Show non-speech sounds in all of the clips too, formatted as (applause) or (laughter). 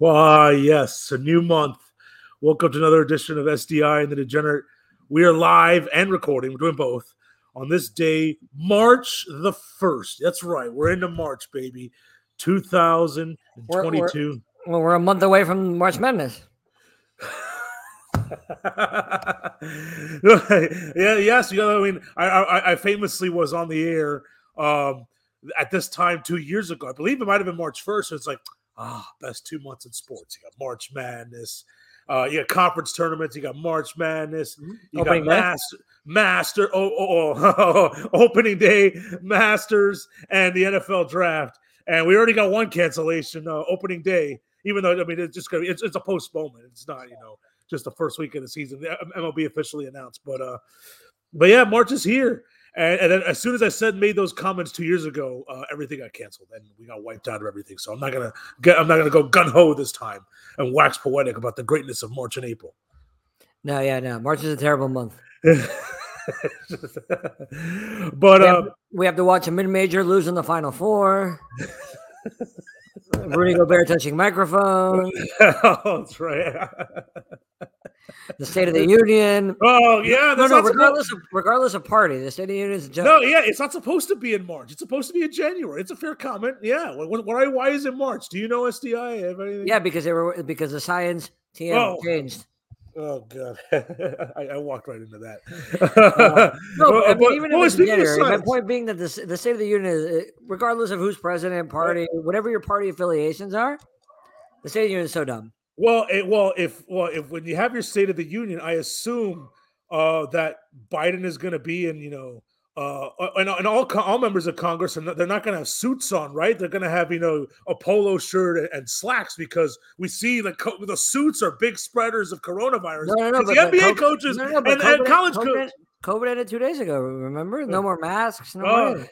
Why, yes, a new month. Welcome to another edition of SDI and the Degenerate. We are live and recording. We're doing both on this day, March the 1st. That's right. We're into March, baby. 2022. Well, we're a month away from March Madness. (laughs) yeah, yes. You know, I mean, I, I, I famously was on the air um, at this time two years ago. I believe it might have been March 1st. So it's like, ah, best two months in sports. You got March Madness. Uh, you got conference tournaments. You got March Madness. Mm-hmm. You Opening got master, master oh, oh, oh, (laughs) opening day, Masters, and the NFL draft. And we already got one cancellation uh, opening day. Even though I mean it's just gonna it's, it's a postponement. It's not you know just the first week of the season. The MLB officially announced, but uh, but yeah, March is here. And, and then as soon as I said made those comments two years ago, uh, everything got canceled and we got wiped out of everything. So I'm not gonna get I'm not gonna go gun ho this time and wax poetic about the greatness of March and April. No, yeah, no. March is a terrible month. (laughs) but we, uh, have, we have to watch a mid-major lose in the final four. (laughs) Rudy Gobert touching microphone. oh, (laughs) that's right. The State of the Union. Oh yeah, No, that's no. not supposed- Regardless of regardless of party, the State of the Union is. No, yeah, it's not supposed to be in March. It's supposed to be in January. It's a fair comment. Yeah. Why, why, why is it March? Do you know SDI? Have anything? Yeah, because they were because the science TM Oh. changed. Oh god, (laughs) I, I walked right into that. (laughs) No, Well, I mean, but- even well, if it's January, my point being that the, the State of the Union, is, uh, regardless of who's president, party, whatever your party affiliations are, the State of the Union is so dumb. Well, it, well, if well, if when you have your State of the Union, I assume uh, that Biden is going to be in, you know, uh, and, and all all members of Congress, and they're not going to have suits on, right? They're going to have, you know, a polo shirt and, and slacks because we see the co- the suits are big spreaders of coronavirus. No, no, no. the NBA COVID coaches no, no, and, and college COVID coaches. COVID ended two days ago. Remember? No more masks. No more.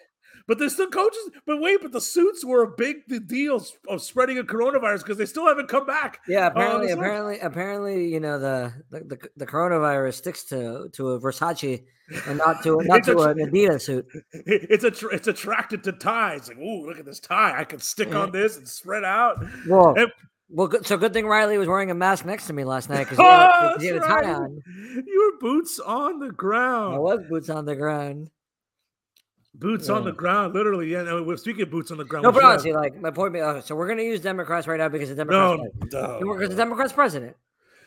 But there's still coaches. But wait, but the suits were a big deal of spreading a coronavirus because they still haven't come back. Yeah, Oh, apparently, right. apparently, apparently, you know the, the the the coronavirus sticks to to a Versace and not to (laughs) not to a an Adidas suit. (laughs) It's a tr- it's attracted to ties. Like, ooh, look at this tie. I can stick on this and spread out. Well, And- well, good, so good thing Riley was wearing a mask next to me last night because (laughs) he, Oh, had a- he had a tie right. on. You were boots on the ground. I was boots on the ground. Boots on the ground, literally. Yeah, no, we're speaking of boots on the ground. No, but honestly, like my point. being- So we're gonna use Democrats right now because the no, Democrats. no, because the Democrats president.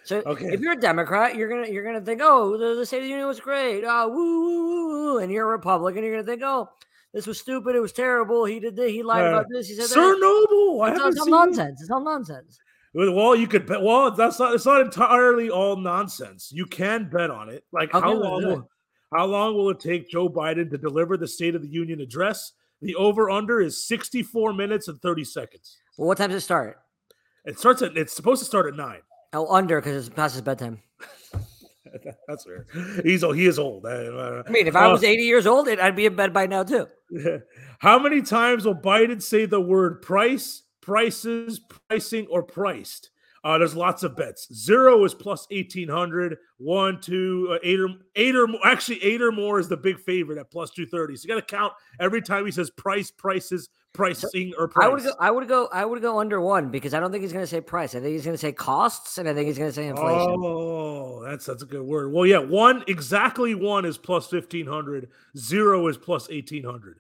So Okay. if you're a Democrat, you're gonna you're gonna think, oh, the, the State of the Union was great, oh, woo, woo, woo, woo, and you're a Republican, you're gonna think, oh, this was stupid, it was terrible, he did this, he lied about this, he said Sir that. Noble. I It's all, haven't it's all nonsense. It's all nonsense. Well, you could bet. Well, that's not. It's not entirely all nonsense. You can bet on it. Like Okay, how long? Do it. Will, how long will it take Joe Biden to deliver the State of the Union address? The over under is sixty four minutes and thirty seconds. Well, what time does it start? It starts at. It's supposed to start at nine. Oh, under because it's past his bedtime. (laughs) That's fair. He's old. He is old. Uh, I mean, if I was 80 years old, I'd be in bed by now too. (laughs) How many times will Biden say the word price, prices, pricing, or priced? Uh, there's lots of bets. Zero is plus 1800. One, two, uh, eight or eight or more. Actually, eight or more is the big favorite at plus 230. So you got to count every time he says price, prices, pricing, or price. I would go. I would go. I would go under one because I don't think he's going to say price. I think he's going to say costs, and I think he's going to say inflation. Oh, that's that's a good word. Well, yeah, one exactly one is plus 1500. Zero is plus 1800.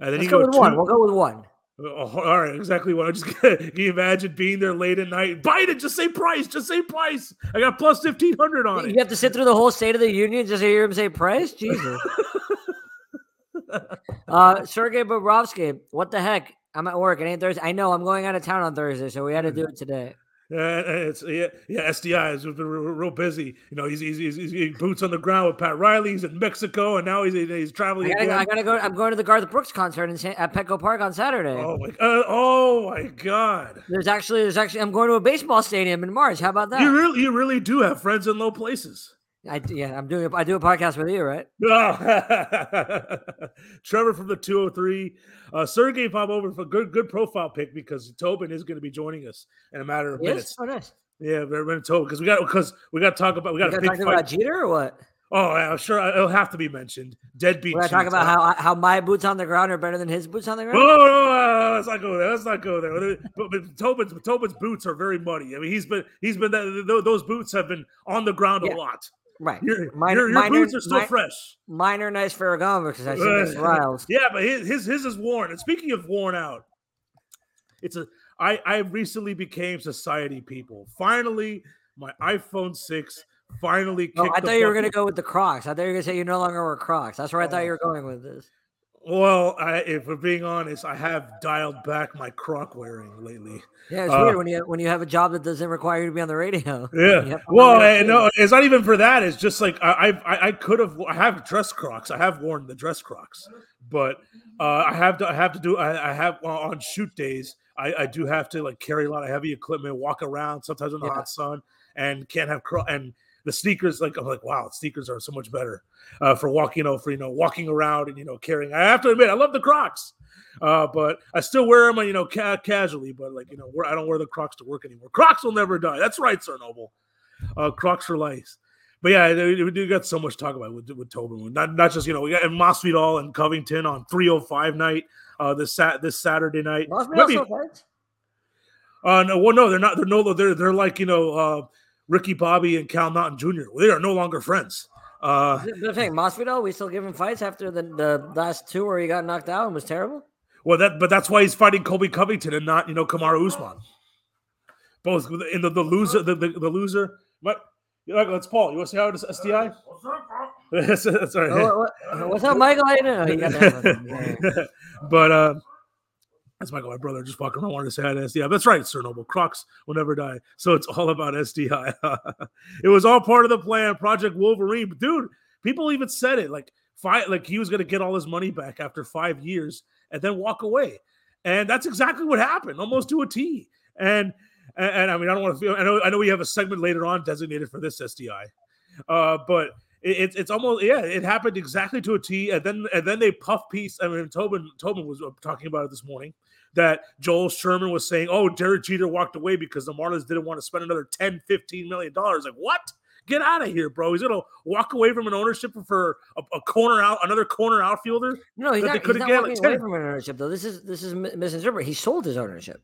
And then Let's you go go with two, one. We'll go with one. Oh, all right, exactly what I just (laughs) can you imagine being there late at night? Biden, just say price, just say price. I got plus fifteen hundred on You it. You have to sit through the whole State of the Union just to hear him say price. Jesus. (laughs) uh, Sergey Bobrovsky, what the heck? I'm at work. It ain't Thursday. I know I'm going out of town on Thursday, so we had to do it today. Uh, it's yeah, yeah. SDI has been real, real busy. You know, he's he's, he's he's boots on the ground with Pat Riley. He's in Mexico, and now he's he's I traveling gotta, again. I gotta go. I'm going to the Garth Brooks concert in San, at Petco Park on Saturday. oh my, uh, oh my God! There's actually, there's actually, I'm going to a baseball stadium in March. How about that? You really, you really do have friends in low places. I, yeah, I'm doing. A, I do a podcast with you, right? Oh. (laughs) Trevor from the 203. Uh, Sergey pop over for good good profile pick because Tobin is going to be joining us in a matter of Yes. minutes. Oh, nice. Yeah, we're going to Tobin because we got because we got to talk about we got a guys big talking fight. about Jeter or what? Oh, yeah, sure. It'll have to be mentioned. Deadbeat. We're talk about how how my boots on the ground are better than his boots on the ground. Oh, no, no, no, let's not go there. Let's not go there. But, but Tobin's Tobin's boots are very muddy. I mean, he's been he's been those boots have been on the ground yeah. a lot. Right. Your, minor, your, your minor, boots are still fresh. Minor nice Ferragamo because I see uh, this Riles. (laughs) Yeah, but his, his his is worn. And speaking of worn out, it's a I I recently became society people. Finally, my iPhone six finally oh, I thought you were going to go with the Crocs. I thought you were going to say you no longer wear Crocs. That's where I thought oh. you were oh. going with this. Well, I, if we're being honest, I have dialed back my croc wearing lately. Yeah, it's uh, weird when you when you have a job that doesn't require you to be on the radio. (laughs) Yeah. Well, no, it's not even for that. It's just like I I, I could have. I have dress crocs. I have worn the dress crocs, but uh, I have to. I have to do. I, I have on shoot days. I, I do have to like carry a lot of heavy equipment, walk around sometimes in the yeah. hot sun, and can't have cro- and the sneakers like I'm like wow sneakers are so much better uh, for walking you know for you know walking around and you know carrying I have to admit I love the Crocs uh, but I still wear them you know ca- casually but like you know I don't wear the Crocs to work anymore Crocs will never die that's right Sir Noble uh, Crocs for life but yeah, we do got so much to talk about with, with Tobin. Not not just you know we got Masvidal and Covington on 305 night uh this sat this Saturday night. Masvidal Uh no, well no, they're not. They're no, they're they're like you know uh Ricky Bobby and Cal Naughton Jr. They are no longer friends. Uh, the thing, Masvidal, we still give him fights after the, the last two where he got knocked out and was terrible. Well, that but that's why he's fighting Colby Covington and not you know Kamaru Usman. Both in the, the loser the, the, the loser. But let's Paul. You want to say how it is SDI? What's (laughs) Sorry. Oh, what, what's up, Michael? How you doing? Oh, (laughs) but uh, that's Michael, my brother, just walking around wanted to say hi to SDI. That's right, Sir Noble. Crocs will never die. So it's all about SDI. (laughs) it was all part of the plan, Project Wolverine. But dude, people even said it like five, like he was to get all his money back after five years and then walk away. And that's exactly what happened, almost to a T. And and, and I mean, I don't want to feel. I know I know we have a segment later on designated for this SDI, uh, but it's it's almost yeah, it happened exactly to a T. And then and then they puff piece. I mean, Tobin Tobin was talking about it this morning that Joel Sherman was saying, oh, Derek Jeter walked away because the Marlins didn't want to spend another 10, 15 million dollars. Like, what? Get out of here, bro. He's gonna walk away from an ownership for a, a corner out, another corner outfielder. No, he's not, he's not walking like away from an ownership though. This is this is misinterpreted. He sold his ownership.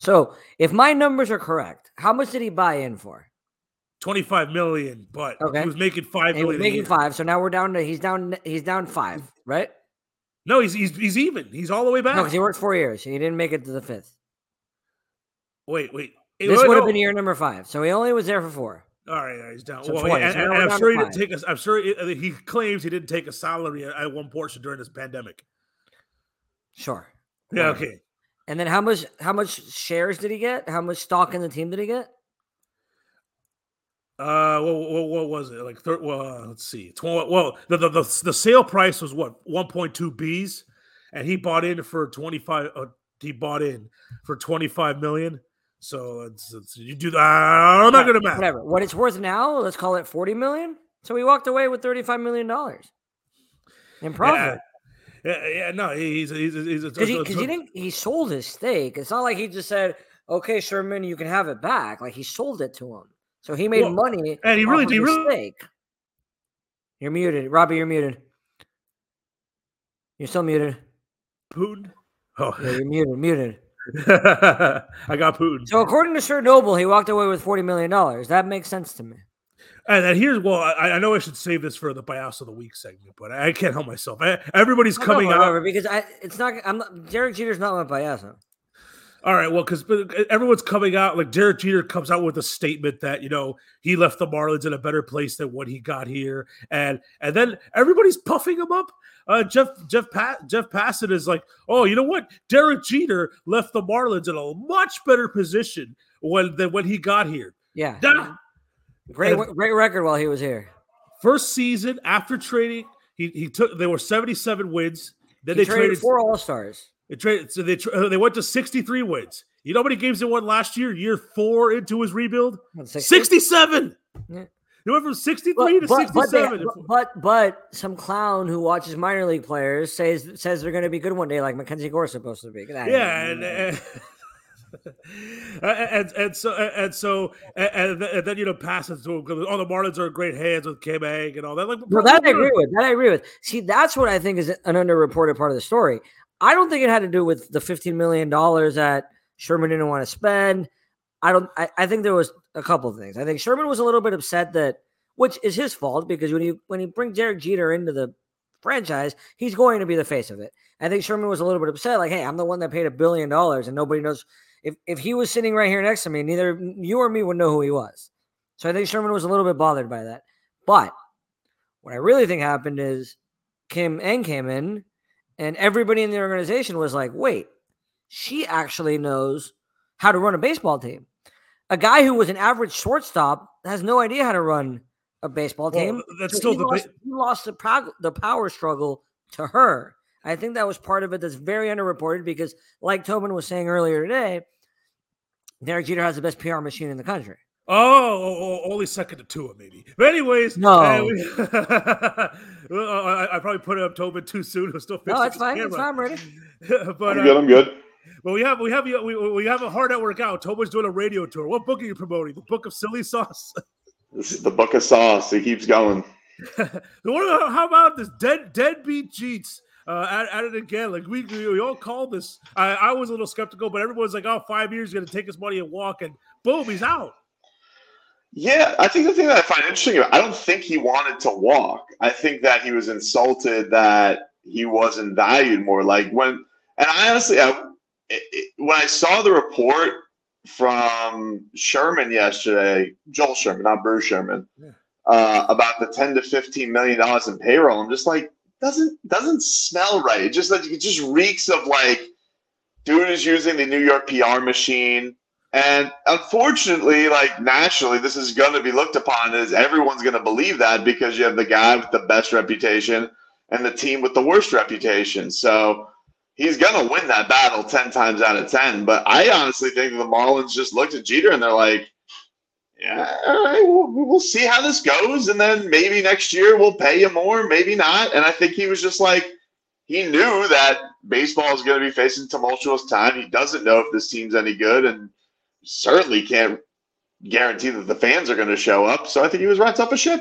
So if my numbers are correct, how much did he buy in for? 25 million, but okay. he was making five he was making five. So now we're down to he's down he's down five, right? No, he's he's, he's even. He's all the way back. No, because he worked four years and he didn't make it to the fifth. Wait, wait. This would have been year number five, so he only was there for four. All right, he's down. So well, 20, and, so and I'm sure he didn't take a. I'm sure he, uh, he, claims he didn't take a salary at, at one portion during this pandemic. Sure. Yeah. Right. Okay. And then how much? How much shares did he get? How much stock in the team did he get? Uh, what, what, what was it like? Thir- well, uh, let's see. Tw- well, the, the the the sale price was what 1.2 B's, and he bought in for 25. Uh, he bought in for 25 million. So it's, it's you do that. I'm not gonna math. Whatever. What it's worth now, let's call it 40 million. So he walked away with 35 million dollars in profit. Yeah, yeah, yeah no, he's he's he's because he, he didn't he sold his stake. It's not like he just said, "Okay, Sherman, you can have it back." Like he sold it to him. So he made well, money. And he really did. Really... You're muted. Robbie, you're muted. You're still muted. Putin? Oh. Yeah, you're muted. Muted. (laughs) I got Putin. So according to Sir Noble, he walked away with $40 million. That makes sense to me. And then here's well, I, I, know I should save this for the bias of the week segment, but I can't help myself. I, everybody's coming out because I, it's not. I'm not, Derek Jeter's not my bias. All right, well, because everyone's coming out like Derek Jeter comes out with a statement that you know he left the Marlins in a better place than when he got here, and and then everybody's puffing him up. Uh, Jeff Jeff Pat Jeff Passan is like, oh, you know what? Derek Jeter left the Marlins in a much better position when than when he got here. Yeah, great and great record while he was here. First season after trading, he he took there were seventy seven wins. Then he they traded, traded four All Stars. They traded, so they uh, they went to 63 wins. You know how many games they won last year? Year four into his rebuild, 67. Yeah. They went from 63 but, to but, 67. But, but, but some clown who watches minor league players says says they're going to be good one day, like Mackenzie Gore is supposed to be. Yeah, (laughs) and, and and so and so and, and then you know passes to him. Oh, the Marlins are in great hands with Kim Ng and all that. Like, well, that I agree with. That I agree with. See, that's what I think is an underreported part of the story. I don't think it had to do with the fifteen million dollars that Sherman didn't want to spend. I don't. I, I think there was a couple of things. I think Sherman was a little bit upset that, which is his fault because when you when you bring Derek Jeter into the franchise, he's going to be the face of it. I think Sherman was a little bit upset, like, hey, I'm the one that paid a billion dollars and nobody knows if if he was sitting right here next to me, neither you or me would know who he was. So I think Sherman was a little bit bothered by that. But what I really think happened is Kim Ng came in and everybody in the organization was like, wait, she actually knows how to run a baseball team. A guy who was an average shortstop has no idea how to run a baseball team. Well, that's so still he the lost, he lost the, pow- the power struggle to her. I think that was part of it that's very underreported because, like Tobin was saying earlier today, Derek Jeter has the best PR machine in the country. Oh, only second to Tua, maybe. But anyways, no, uh, we, (laughs) I, I, probably put it up Tobin too soon. We're still fixing no, that's fine. That's fine, I'm ready. (laughs) but I'm good. Uh, I'm good. Well, we have we have we, we have a hard network out. Tobin's doing a radio tour. What book are you promoting? The Book of Silly Sauce. This is the Book of Sauce. It keeps going. (laughs) how about this dead deadbeat Jeets? uh, at, at, it again. Like we, we all called this. I, I was a little skeptical, but everyone's like, "Oh, five years, going to take his money and walk," and boom, he's out. Yeah, I think the thing that I find interesting, about I don't think he wanted to walk. I think that he was insulted that he wasn't valued more. Like when, and I honestly, I, it, when I saw the report from Sherman yesterday, Joel Sherman, not Bruce Sherman, yeah. uh, about the ten to fifteen million dollars in payroll, I'm just like, doesn't doesn't smell right. It just like it just reeks of like dude is using the New York PR machine. And unfortunately, like nationally, this is going to be looked upon as everyone's going to believe that because you have the guy with the best reputation and the team with the worst reputation. So he's going to win that battle 10 times out of 10. But I honestly think the Marlins just looked at Jeter and they're like, yeah, all right, we'll, we'll see how this goes. And then maybe next year we'll pay you more, maybe not. And I think he was just like, he knew that baseball is going to be facing tumultuous time. He doesn't know if this team's any good and certainly can't guarantee that the fans are going to show up. So I think he was right up a ship.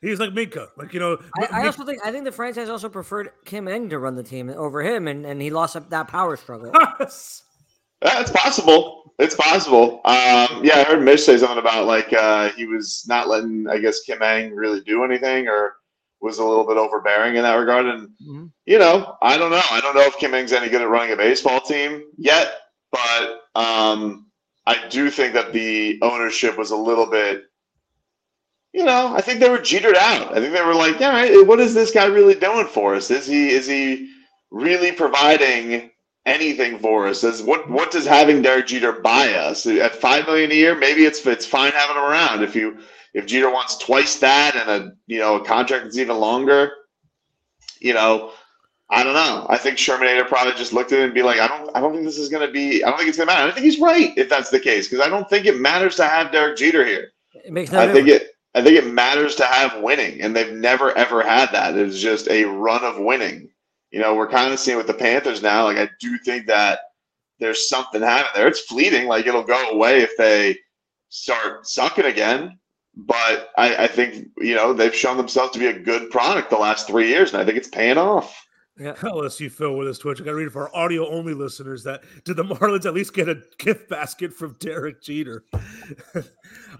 He's like Minka, like you know. I, I, also think I think the franchise also preferred Kim Ng to run the team over him, and, and he lost that power struggle. (laughs) That's possible. It's possible. Um, yeah, I heard Mitch say something about like uh, he was not letting, I guess, Kim Ng really do anything, or was a little bit overbearing in that regard. And mm-hmm. you know, I don't know. I don't know if Kim Ng's any good at running a baseball team yet, but um, I do think that the ownership was a little bit. You know, I think they were jetered out. I think they were like, "Yeah, what is this guy really doing for us? Is he is he really providing anything for us. As what what does having Derek Jeter buy us at five million a year? Maybe it's it's fine having him around. If you if Jeter wants twice that and a you know a contract that's even longer, you know, I don't know. I think Shermanator probably just looked at it and be like, I don't I don't think this is going to be. I don't think it's going to matter. I think he's right if that's the case because I don't think it matters to have Derek Jeter here. It makes no I think it. I think it matters to have winning, and they've never ever had that. It's just a run of winning you know, we're kind of seeing with the Panthers now. Like, I do think that there's something happening there. It's fleeting. Like, it'll go away if they start sucking again. But I, I think, you know, they've shown themselves to be a good product the last three years, and I think it's paying off. Yeah. (laughs) LSU Phil with his Twitch. I got to read it for our audio only listeners. That did the Marlins at least get a gift basket from Derek Jeter? (laughs)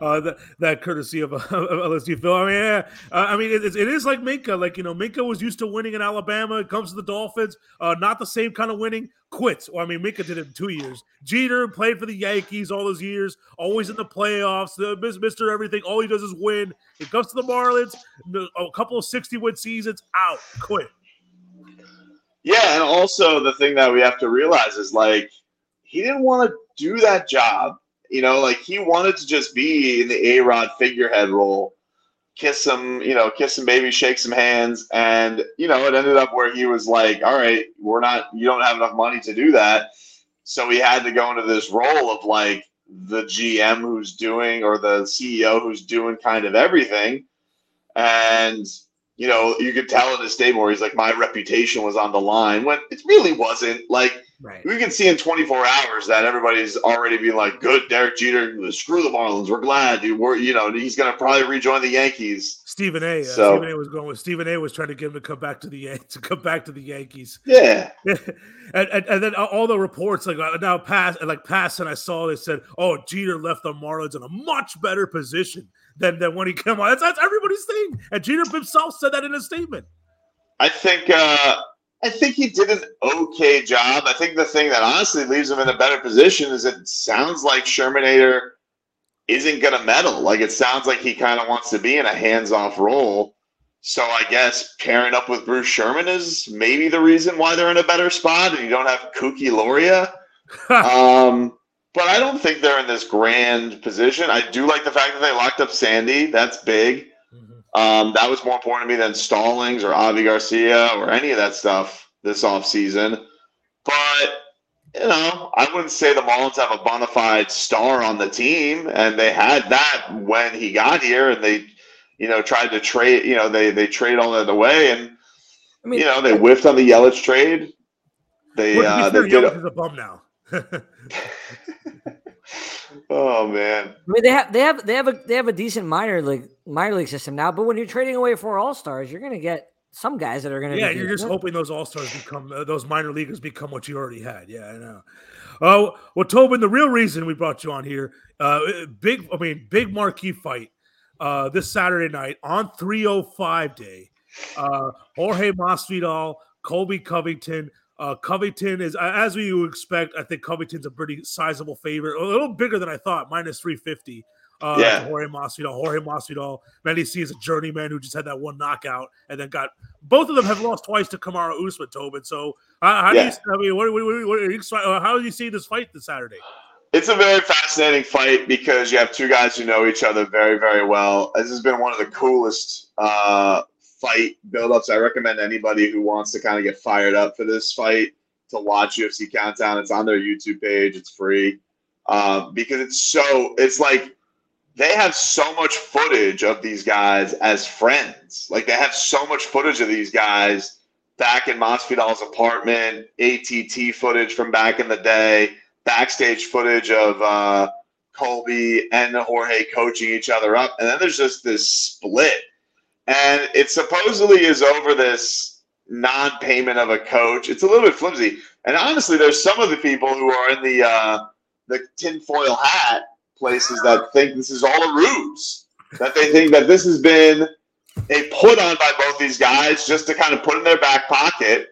uh, that, that courtesy of, (laughs) uh, LSU Phil. I mean, yeah, uh, I mean, it, it is like Minka. Like you know, Minka was used to winning in Alabama. It comes to the Dolphins, uh, not the same kind of winning. Quits. Well, I mean, Minka did it in two years. Jeter played for the Yankees all those years, always in the playoffs. The Mister Everything. All he does is win. It comes to the Marlins, a couple of sixty win seasons, out, quit. Yeah, and also the thing that we have to realize is like he didn't want to do that job. You know, like he wanted to just be in the A Rod figurehead role, kiss some, you know, kiss some baby, shake some hands, and you know, it ended up where he was like, "All right, we're not, you don't have enough money to do that," so he had to go into this role of like the GM who's doing or the CEO who's doing kind of everything, and you know, you could tell in his statement where he's like, my reputation was on the line when it really wasn't. Like, Right. we can see in 24 hours that everybody's already being like, good, Derek Jeter, screw the Marlins. We're glad. You were, you know, he's going to probably rejoin the Yankees. Stephen A. Uh, So- Stephen A. was going with Stephen A. was trying to get him to come back to the Yan- to come back to the Yankees. Yeah. (laughs) and, and, and then all the reports like uh, now Passan like Passan I saw they said, oh Jeter left the Marlins in a much better position than, than when he came on. That's, that's everybody's thing. And Jeter himself said that in his statement. I think uh, I think he did an okay job. I think the thing that honestly leaves him in a better position is it sounds like Shermanator isn't going to meddle. Like it sounds like he kind of wants to be in a hands-off role. So I guess pairing up with Bruce Sherman is maybe the reason why they're in a better spot, and you don't have Kooky Loria. (laughs) um, but I don't think they're in this grand position. I do like the fact that they locked up Sandy. That's big. Um, that was more important to me than Stallings or Avi Garcia or any of that stuff this offseason. But, you know, I wouldn't say the Marlins have a bona fide star on the team, and they had that when he got here, and they, you know, tried to trade, you know, they, they trade all that away, and, I mean, you know, they whiffed on the Yelich trade. They, Well, uh, they did. Yelich is a bum now. Oh, man. I mean, they have they have they have a they have a decent minor league minor league system now. But when you're trading away four all stars, you're going to get some guys that are going to. yeah, be you're just decent. hoping those all stars become uh, those minor leaguers become what you already had. Yeah, I know. Oh, well, Tobin, the real reason we brought you on here, uh, big, I mean, big marquee fight uh, this Saturday night on 305 day. Uh, Jorge Masvidal, Colby Covington. Uh, Covington is, as we would expect, I think Covington's a pretty sizable favorite, a little bigger than I thought, minus 350. Uh, Yeah. Jorge Masvidal. Jorge Masvidal, many see as a journeyman who just had that one knockout and then got both of them have lost twice to Kamaru Usman, Tobin. So uh, how Yeah. do you? I mean, what, what, what, what are you, uh, how do you see this fight this Saturday? It's a very fascinating fight because you have two guys who know each other very, very well. This has been one of the coolest uh, fight build-ups. I recommend anybody who wants to kind of get fired up for this fight to watch UFC Countdown. It's on their YouTube page. It's free uh, because it's so. It's like they have so much footage of these guys as friends. Like they have so much footage of these guys back in Masvidal's apartment, ATT footage from back in the day backstage footage of uh, Colby and Jorge coaching each other up, and then there's just this split, and it supposedly is over this non-payment of a coach. It's a little bit flimsy, and honestly, there's some of the people who are in the uh, the tinfoil hat places that think this is all a ruse, that they think that this has been a put on by both these guys just to kind of put in their back pocket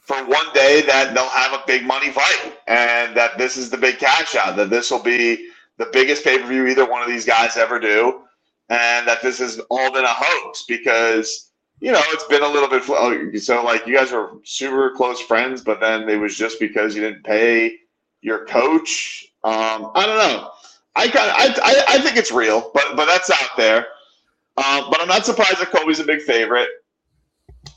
for one day that they'll have a big money fight and that this is the big cash out, that this will be the biggest pay per view either one of these guys ever do, and that this has all been a hoax because, you know, it's been a little bit. So, like, you guys were super close friends, but then it was just because you didn't pay your coach. Um, I don't know. I, kind of, I, I, I think it's real, but, but that's out there. Um, but I'm not surprised that Colby's a big favorite.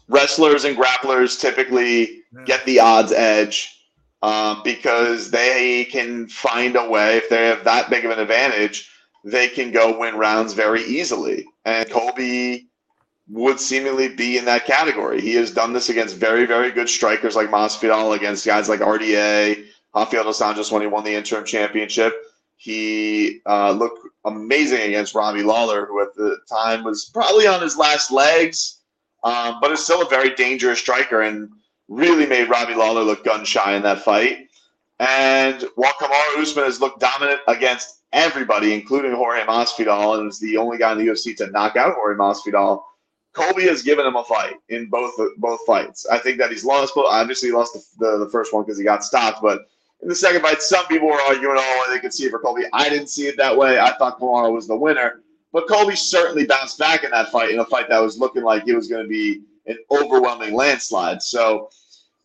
Wrestlers and grapplers typically get the odds edge um, because they can find a way. If they have that big of an advantage, they can go win rounds very easily. And Colby would seemingly be in that category. He has done this against very, very good strikers like Masvidal, against guys like RDA, Rafael dos Anjos when he won the interim championship. He uh, looked amazing against Robbie Lawler, who at the time was probably on his last legs, um, but is still a very dangerous striker and really made Robbie Lawler look gun shy in that fight. And while Kamaru Usman has looked dominant against everybody, including Jorge Masvidal, and is the only guy in the UFC to knock out Jorge Masvidal, Colby has given him a fight in both both fights. I think that he's lost, but obviously he lost the, the, the first one because he got stopped. But in the second fight, some people were arguing, oh, they could see it for Colby. I didn't see it that way. I thought Kamaru was the winner. But Colby certainly bounced back in that fight, in a fight that was looking like it was going to be an overwhelming landslide. So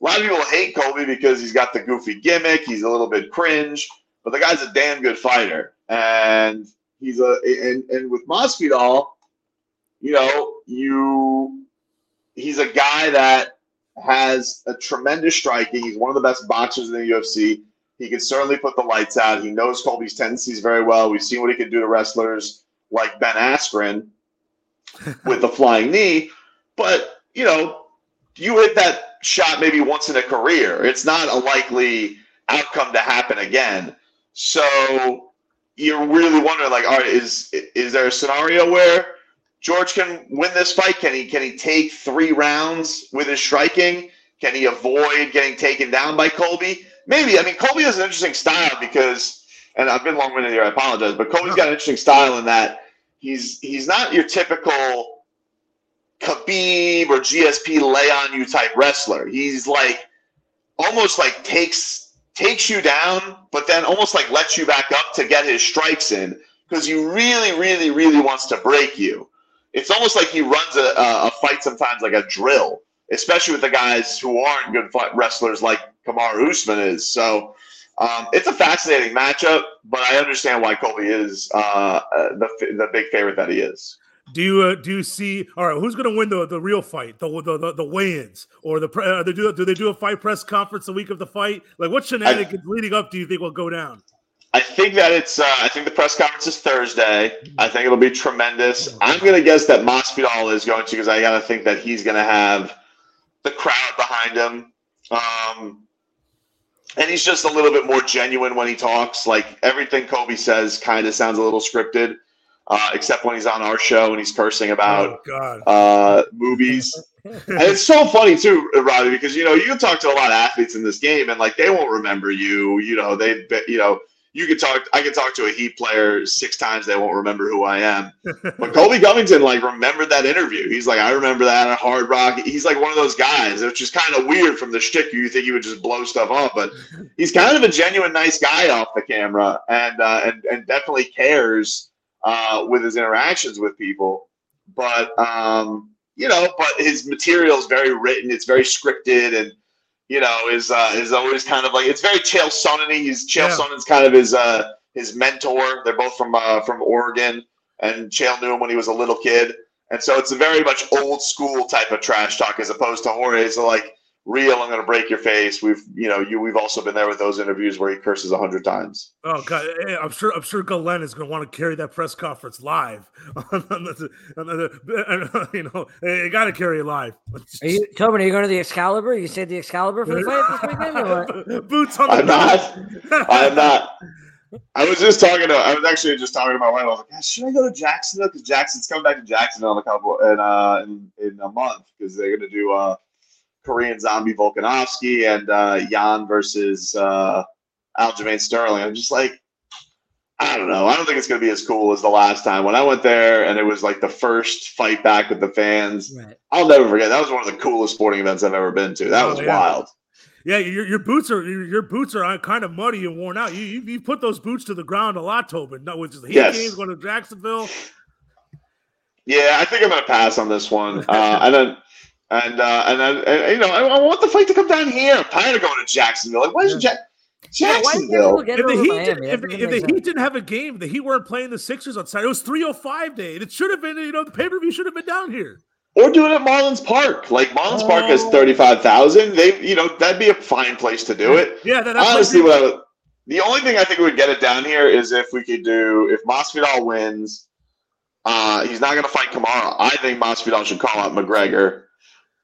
a lot of people hate Colby because he's got the goofy gimmick. He's a little bit cringe, but the guy's a damn good fighter. And he's a and, and with Masvidal, you know, you he's a guy that has a tremendous striking. He's one of the best boxers in the UFC. He can certainly put the lights out. He knows Colby's tendencies very well. We've seen what he can do to wrestlers like Ben Askren (laughs) with the flying knee. but you know, you hit that shot maybe once in a career. It's not a likely outcome to happen again. So you're really wondering, like, all right, is is there a scenario where George can win this fight? Can he can he take three rounds with his striking? Can he avoid getting taken down by Colby? Maybe. I mean, Colby has an interesting style because, and I've been long-winded here. I apologize, but Colby's got an interesting style in that he's he's not your typical Khabib or GSP lay on you type wrestler. He's like almost like takes takes you down, but then almost like lets you back up to get his strikes in because he really, really, really wants to break you. It's almost like he runs a, a fight sometimes like a drill, especially with the guys who aren't good wrestlers like Kamaru Usman is. So um, it's a fascinating matchup, but I understand why Colby is uh, uh the the big favorite that he is. Do you uh, do you see? All right, who's going to win the, the real fight, the the, the, the weigh-ins, or the uh, they do do they do a fight press conference the week of the fight? Like what shenanigans I, leading up do you think will go down? I think that it's. Uh, I think the press conference is Thursday. I think it'll be tremendous. I'm going to guess that Masvidal is going to because I got to think that he's going to have the crowd behind him. Um, and he's just a little bit more genuine when he talks. Like everything Colby says kind of sounds a little scripted uh, except when he's on our show and he's cursing about oh, uh, movies. (laughs) and it's so funny too, Robbie, because you know you can talk to a lot of athletes in this game, and like they won't remember you. You know they, you know, you could talk. I could talk to a Heat player six times, they won't remember who I am. (laughs) But Colby Covington like remembered that interview. He's like, I remember that at Hard Rock. He's like one of those guys, which is kind of weird from the shtick. You think he would just blow stuff up, but he's kind of a genuine nice guy off the camera, and uh, and and definitely cares uh, with his interactions with people. But um, you know, but his material is very written. It's very scripted, and you know, is uh, is always kind of like it's very Chael Sonnen. He's Chael yeah. Sonnen's kind of his uh, his mentor. They're both from uh, from Oregon, and Chael knew him when he was a little kid. And so it's a very much old school type of trash talk as opposed to Jorge. So like real i'm going to break your face we've you know you we've also been there with those interviews where he curses a hundred times oh god i'm sure i'm sure glenn is going to want to carry that press conference live (laughs) you know you got to carry it live (laughs) are you tobin are you going to the excalibur you said the excalibur for the fight this weekend or what? (laughs) boots on the i'm not i'm not I was just talking to. I was actually just talking to my wife. I was like, "Should I go to Jacksonville? Because Jackson's coming back to Jacksonville in a couple in uh in, in a month because they're gonna do uh Korean Zombie Volkanovski and uh, Yan versus uh, Aljamain Sterling. I'm just like, I don't know. I don't think it's going to be as cool as the last time when I went there and it was like the first fight back with the fans. Right. I'll never forget. That was one of the coolest sporting events I've ever been to. That oh, was yeah. wild. Yeah, your, your boots are your, your, boots are kind of muddy and worn out. You, you, you put those boots to the ground a lot, Tobin. No, which is the Heat yes. games going to Jacksonville. Yeah, I think I'm going to pass on this one. Uh, and then and uh, and, I, and you know, I, I, want the fight to come down here. I'm tired of going to Jacksonville. Like, why is Jack? Jacksonville. Yeah, if the, Heat, did, if, if the Heat didn't have a game, the Heat weren't playing the Sixers on Saturday. It was 305 day. It should have been, you know, the pay per view should have been down here. Or do it at Marlins Park. Like Marlins oh. Park has oh. 35,000. They, you know, that'd be a fine place to do it. Yeah, that, honestly, what I would, the only thing I think we would get it down here is if we could do if Masvidal wins. Uh, he's not going to fight Kamaru. I think Masvidal should call out McGregor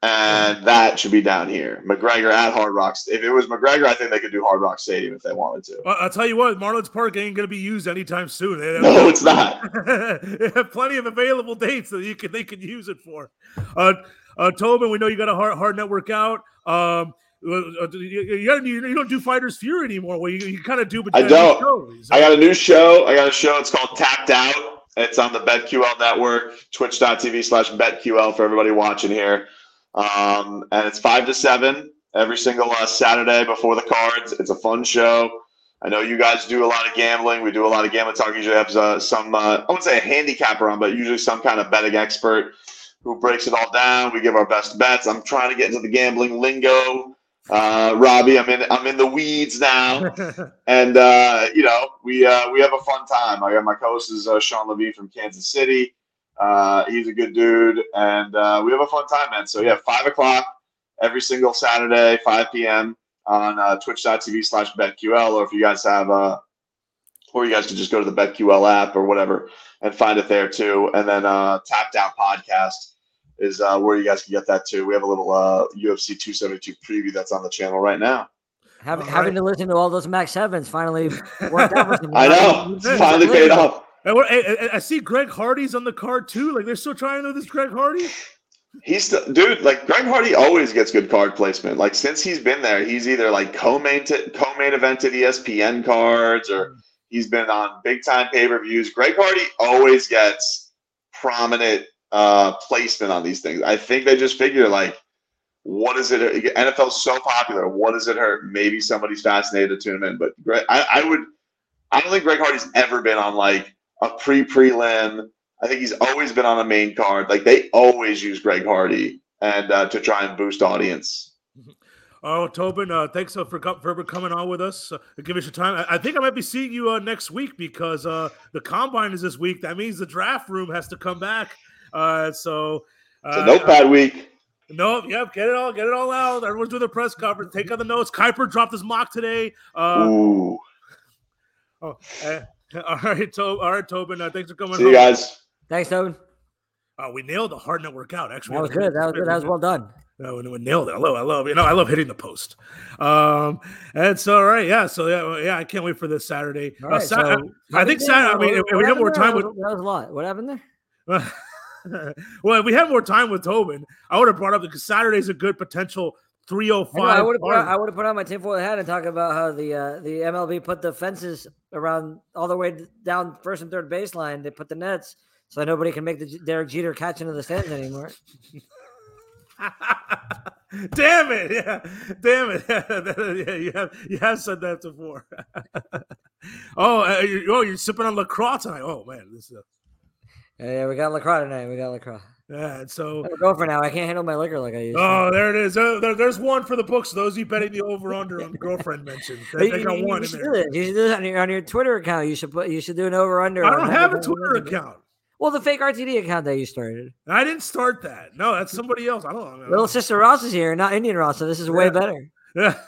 and that should be down here. McGregor at Hard Rock. If it was McGregor, I think they could do Hard Rock Stadium if they wanted to. I'll tell you what, Marlins Park ain't going to be used anytime soon. They no, it's not. (laughs) they have plenty of available dates that you can they can use it for. Uh, uh, Tobin, we know you got a hard, hard network out. Um, uh, you, you, don't do Fighters Fury anymore. Well, you, you kind of do, but I don't. I got a new show. I got a show. It's called Tapped Out. It's on the BetQL network, twitch.tv slash BetQL for everybody watching here. Um, and it's five to seven every single uh, Saturday before the cards. It's a fun show. I know you guys do a lot of gambling. We do a lot of gambling talk. Usually have uh, some, uh, I wouldn't say a handicapper on, but usually some kind of betting expert who breaks it all down. We give our best bets. I'm trying to get into the gambling lingo. Uh, Robbie, I'm in I'm in the weeds now, (laughs) and uh, you know we uh, we have a fun time. I got my co-host is uh, Sean Levy from Kansas City. Uh, he's a good dude, and uh, we have a fun time, man. So yeah, five o'clock every single Saturday, five p.m. on uh, Twitch.tv slash BetQL, or if you guys have, uh, or you guys can just go to the BetQL app or whatever and find it there too. And then uh, Tapped Out Podcast is uh, where you guys can get that too. We have a little uh, UFC 272 preview that's on the channel right now. Having, All having right. to listen to all those Max Evans finally worked out for (laughs) some. I know. Finally paid off. And I, I- see Greg Hardy's on the card too. Like they're still trying to do this Greg Hardy. He's dude. Like Greg Hardy always gets good card placement. Like since he's been there, he's either like co-main to, co-main evented ESPN cards, or he's been on big time pay per views. Greg Hardy always gets prominent uh, placement on these things. I think they just figure like, what is it? NFL's so popular. What does it hurt? Maybe somebody's fascinated to tune in. But Greg, I, I would. I don't think Greg Hardy's ever been on like a pre prelim. I think he's always been on a main card. Like they always use Greg Hardy and uh, to try and boost audience. Oh, Tobin, uh, thanks uh, for for coming on with us. Uh, give us your time. I, I think I might be seeing you uh, next week because uh, the combine is this week. That means the draft room has to come back. Uh, so, uh, So notepad week. No, yep, get it all, get it all out. Everyone's doing the press conference. Take out the notes. Kiper dropped his mock today. Uh, Ooh. oh, uh, (laughs) all right, to- all right, Tobin. Uh, thanks for coming. See you home. guys. Thanks, Tobin. Uh, we nailed the hard network out. Actually, That was good. That was good. That was well done. No, we, we nailed it. I love, I love, you know, I love hitting the post. Um, and so, all right, yeah. So, yeah, yeah, I can't wait for this Saturday. All Uh, Sa- so I think Saturday. I mean, if, if we have more time with, that was a lot. What happened there? (laughs) well, if we had more time with Tobin, I would have brought up because Saturday's a good potential three oh I, I would have put, I put on my tinfoil hat and talk about how the uh, the MLB put the fences around all the way down first and third baseline. They put the nets so nobody can make the Derek Jeter catch into the stands anymore. (laughs) Damn it! Yeah, damn it! (laughs) yeah, you have you have said that before. (laughs) oh, uh, you, oh, you're sipping on Lacroix tonight. Oh man, this is Yeah, yeah, we got Lacroix tonight. We got Lacroix. Yeah. So, a girlfriend now. I can't handle my liquor like I used. to. oh, there it is. There, there's one for the books. Those of you betting the over under on girlfriend mentioned. They, they got you- one you should do this. You should do this on your on your Twitter account. You should put you should do an over under. I don't have a Twitter account. Well, the fake RTD account that you started. I didn't start that. No, that's somebody else. I don't know. Little sister Ross is here, not Indian Ross, so this is way better. Yeah.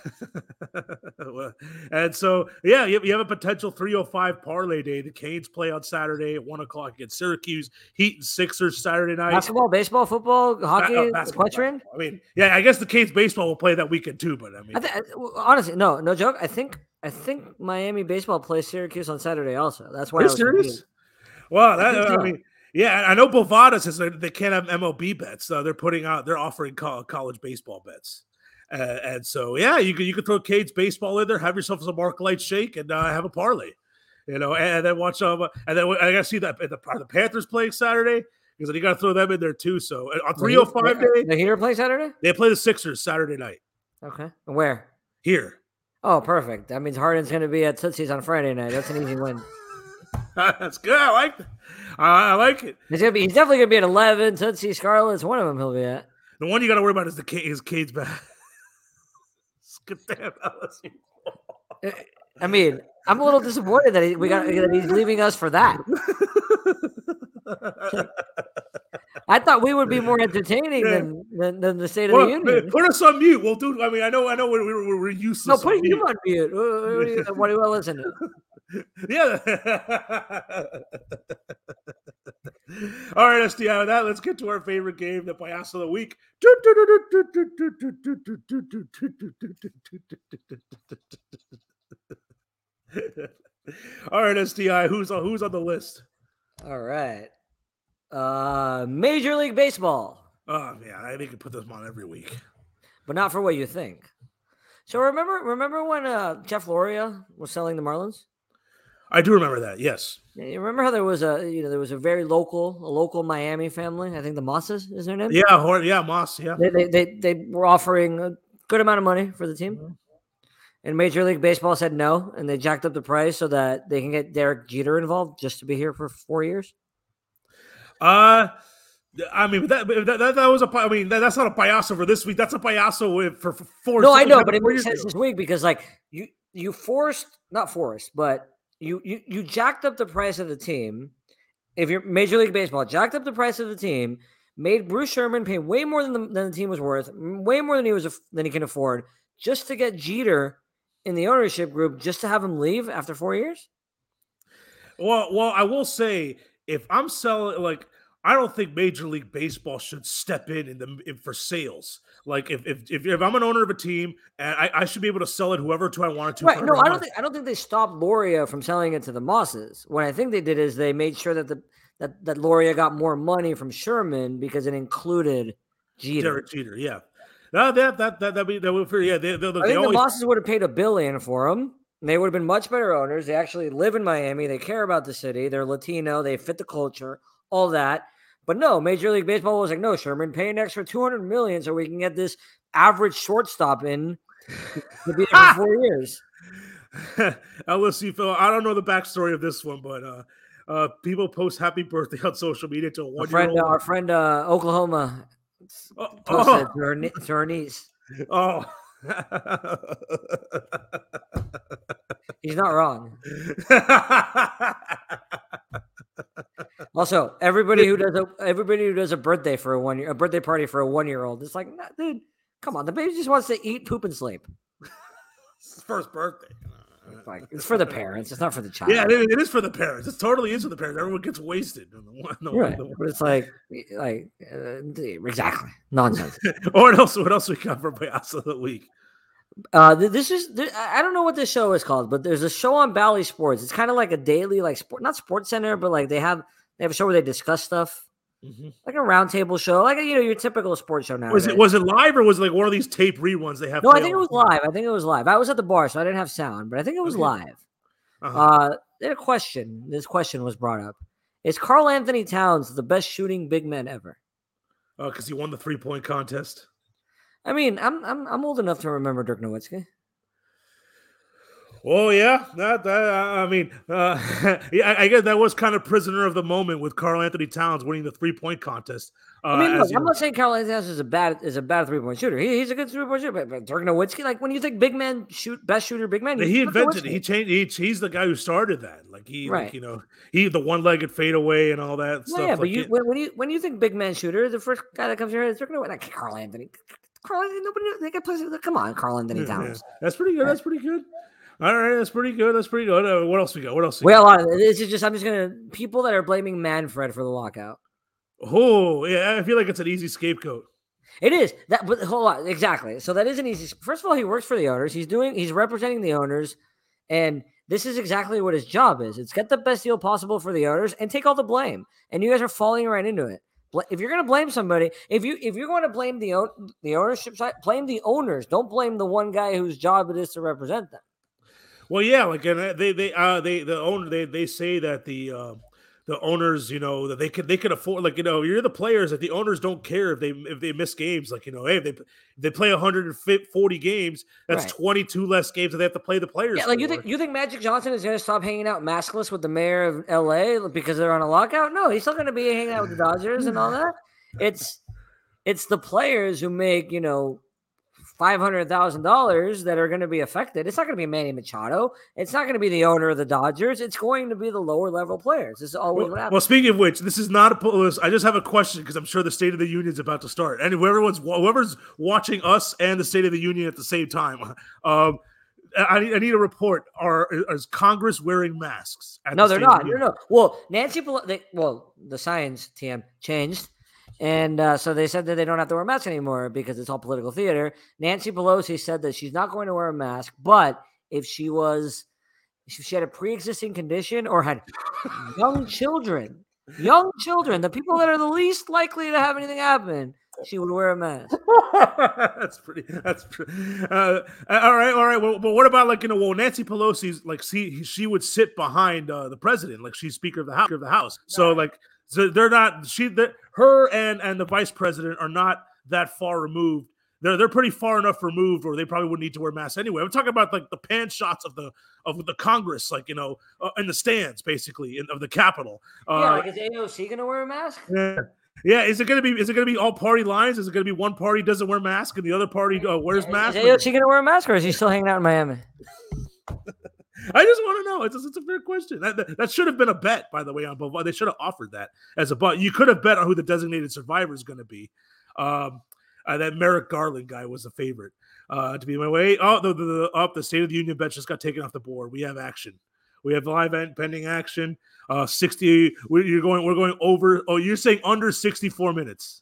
And so, yeah, you, have a potential 305 parlay day. The Canes play on Saturday at 1 o'clock against Syracuse. Heat and Sixers Saturday night. Basketball, baseball, football, Uh, hockey, uh, basketball. I mean, yeah, I guess the Canes baseball will play that weekend too, but I mean, I th- honestly, no, no joke. I think I think Miami baseball plays Syracuse on Saturday. Also, that's why are I serious? Well, that, think I so. mean, yeah, I know Bovada says they, can't have MLB bets. So they're putting out, they're offering co- college baseball bets. Uh, and so, yeah, you can you could throw Canes baseball in there, have yourself some Mark Light shake, and uh, have a parlay. You know, and, then watch um, and then I got to see that the, are the Panthers playing Saturday because then you got to throw them in there too. So uh, on three oh five three Heat- hundred five the- day, The Heater play Saturday. they play the Sixers Saturday night Okay, where? here. Oh, perfect. That means Harden's going to be at Tootsie's on Friday night. That's an easy win. (laughs) That's good. I like that. I like it. He's gonna be. He's definitely gonna be at eleven. Tootsie Scarlet's one of them. He'll be at. The one you got to worry about is the is Canes back. (laughs) LSU. Eh, I mean, I'm a little disappointed that he, we got that he's leaving us for that. (laughs) I thought we would be more (laughs) entertaining Yeah. than, than than the State of the Union. put us on mute. We'll do. I mean, I know. I know. We're, we're, we're useless. No, on putting you on mute. What, do you, what do you want to listen to? (laughs) Yeah. (laughs) All right, SDI. With that, let's get to our favorite game, the Payaso of the week. All right, SDI. Who's on? Who's on the list? All right. Uh, Major League Baseball, Oh man, I think you put this on every week. but not for what you think. So remember, remember when uh, Jeff Loria was selling the Marlins? I do remember that. Yes. You remember how there was a you know there was a very local a local Miami family. I think the Mosses is their name. Yeah. Hor- yeah. Moss. Yeah. They, they they they were offering a good amount of money for the team, and Major League Baseball said no, and they jacked up the price so that they can get Derek Jeter involved just to be here for four years. Uh I mean, that, that, that that was a. I mean, that, that's not a payaso for this week. That's a payaso for, for four. No, I know, but it makes sense this week because like you you forced not forced, but you you you jacked up the price of the team. If you're Major League Baseball, jacked up the price of the team, made Bruce Sherman pay way more than the, than the team was worth, way more than he was than he can afford, just to get Jeter in the ownership group, just to have him leave after four years. Well, well, I will say if I'm selling, like I don't think Major League Baseball should step in in the in, for sales. Like if, if if if I'm an owner of a team and I, I should be able to sell it whoever to I wanted to. Right. No, I don't think I don't think they stopped Loria from selling it to the Mosses. What I think they did is they made sure that the that that Loria got more money from Sherman because it included Jeter. Derek Jeter, yeah. No, that that that that be that would yeah. They, they, they I think always, the Mosses would have paid a billion for him. They would have been much better owners. They actually live in Miami. They care about the city. They're Latino. They fit the culture. All that. But no, Major League Baseball was like, no, Sherman, pay an extra two hundred million so we can get this average shortstop in to be there for (laughs) four years. (laughs) LSU Phil. I don't know the backstory of this one, but uh, uh, people post happy birthday on social media to a Our one year friend, old. our friend, uh, Oklahoma Oh, posted to, her, to her niece. (laughs) oh. He's not wrong. Also, everybody who does a everybody who does a birthday for a one year a birthday party for a one year old, it's like, nah, dude, come on, the baby just wants to eat, poop, and sleep. (laughs) It's his first birthday. It's like it's for the parents, it's not for the (laughs) child. Yeah, it is, it is for the parents. It totally is for the parents. Everyone gets wasted. on the one- the one- right. the one- But it's like, like uh, exactly nonsense. Or (laughs) what else? What else we got for Payaso of the week? Uh, this is I I don't know what this show is called, but there's a show on Bally Sports. It's kind of like a daily, like sport, not Sports Center, but like they have they have a show where they discuss stuff, like a roundtable show, like a, you know your typical sports show now. Was it was it live or was it like one of these tape reruns they have? No, I think it was live. I think it was live. I was at the bar, so I didn't have sound, but I think it was Okay. live. Uh-huh. Uh, a question. This question was brought up: Is Karl-Anthony Towns the best shooting big man ever? because Uh, he won the three point contest. I mean, I'm I'm I'm old enough to remember Dirk Nowitzki. Oh yeah, that, that I mean, uh, (laughs) yeah, I, guess that was kind of prisoner of the moment with Karl-Anthony Towns winning the three point contest. Uh, I mean, look, I'm not saying Karl-Anthony Towns is a bad is a bad three point shooter. He, he's a good three point shooter, but, but Dirk Nowitzki, like when you think big man shoot best shooter, big man, you he invented it. He changed. He, he's the guy who started that. Like he, Right. like, you know, he the one legged fadeaway and all that Well, stuff. yeah, but like you it- when, when you when you think big man shooter, the first guy that comes to your head is Dirk Nowitzki. Like Karl-Anthony. Carl Anthony, nobody they got places. Come on, Karl-Anthony Yeah, yeah. Towns. That's pretty good. That's pretty good. All right, that's pretty good. That's pretty good. Uh, what else we got? What else? We got a got? lot of this is just I'm just gonna people that are blaming Manfred for the lockout. Oh, yeah. I feel like it's an easy scapegoat. It is that, but hold on, exactly. So that isn't easy. First of all, he works for the owners. He's doing, he's representing the owners, and this is exactly what his job is. It's get the best deal possible for the owners and take all the blame. And you guys are falling right into it. If you're going to blame somebody, if you if you're going to blame the own the ownership side, blame the owners. Don't blame the one guy whose job it is to represent them. Well, yeah, like and uh, they they uh they the owner they they say that the uh, the owners you know that they could they could afford like you know you're the players that the owners don't care if they if they miss games like you know hey if they if they play 140 games that's Right. 22 less games that they have to play the players. Yeah, like you think you think Magic Johnson is going to stop hanging out maskless with the mayor of L.A. because they're on a lockout? No, he's still going to be hanging out with the Dodgers and all (laughs) that. It's it's the players who make you know five hundred thousand dollars that are going to be affected. It's not going to be Manny Machado. It's not going to be the owner of the Dodgers. It's going to be the lower level players. This is always Well, well, speaking of which, this is not a post. I just have a question because I'm sure the State of the Union is about to start, and whoever's whoever's watching us and the State of the Union at the same time, (laughs) um, I, need- I need a report. Are is Congress wearing masks? no, the they're State of the not. No, no. Well, Nancy, Pelo- they, well, the science TM changed, and uh, so they said that they don't have to wear a mask anymore because it's all political theater. Nancy Pelosi said that she's not going to wear a mask, but if she was, if she had a pre-existing condition or had young children, young children, the people that are the least likely to have anything happen, she would wear a mask. (laughs) that's pretty. That's pretty. Uh, all right, all right. Well, but what about like you know? Well, Nancy Pelosi's like she she would sit behind uh, the president, like she's Speaker of the House. Of the House. So like, so they're not. She, that her, and and the Vice President are not that far removed. They're they're pretty far enough removed, or they probably wouldn't need to wear masks anyway. I'm talking about like the pan shots of the of the Congress, like you know, uh, in the stands, basically, in, of the Capitol. Uh, yeah, like is AOC going to wear a mask? yeah. Yeah, is it gonna be? Is it gonna be all party lines? Is it gonna be one party doesn't wear mask and the other party uh, wears Is mask? AOC going to wear a mask, or is he still hanging out in Miami? (laughs) I just want to know. It's, it's a fair question. That, that, that should have been a bet, by the way, on both. They should have offered that as a bet. You could have bet on who the designated survivor is going to be. Um, uh, that Merrick Garland guy was a favorite uh, to be my way. Oh, the the, the, oh, the State of the Union bet just got taken off the board. We have action. We have live and pending action. Uh, sixty. we- You're going. We're going over. Oh, you're saying under sixty-four minutes.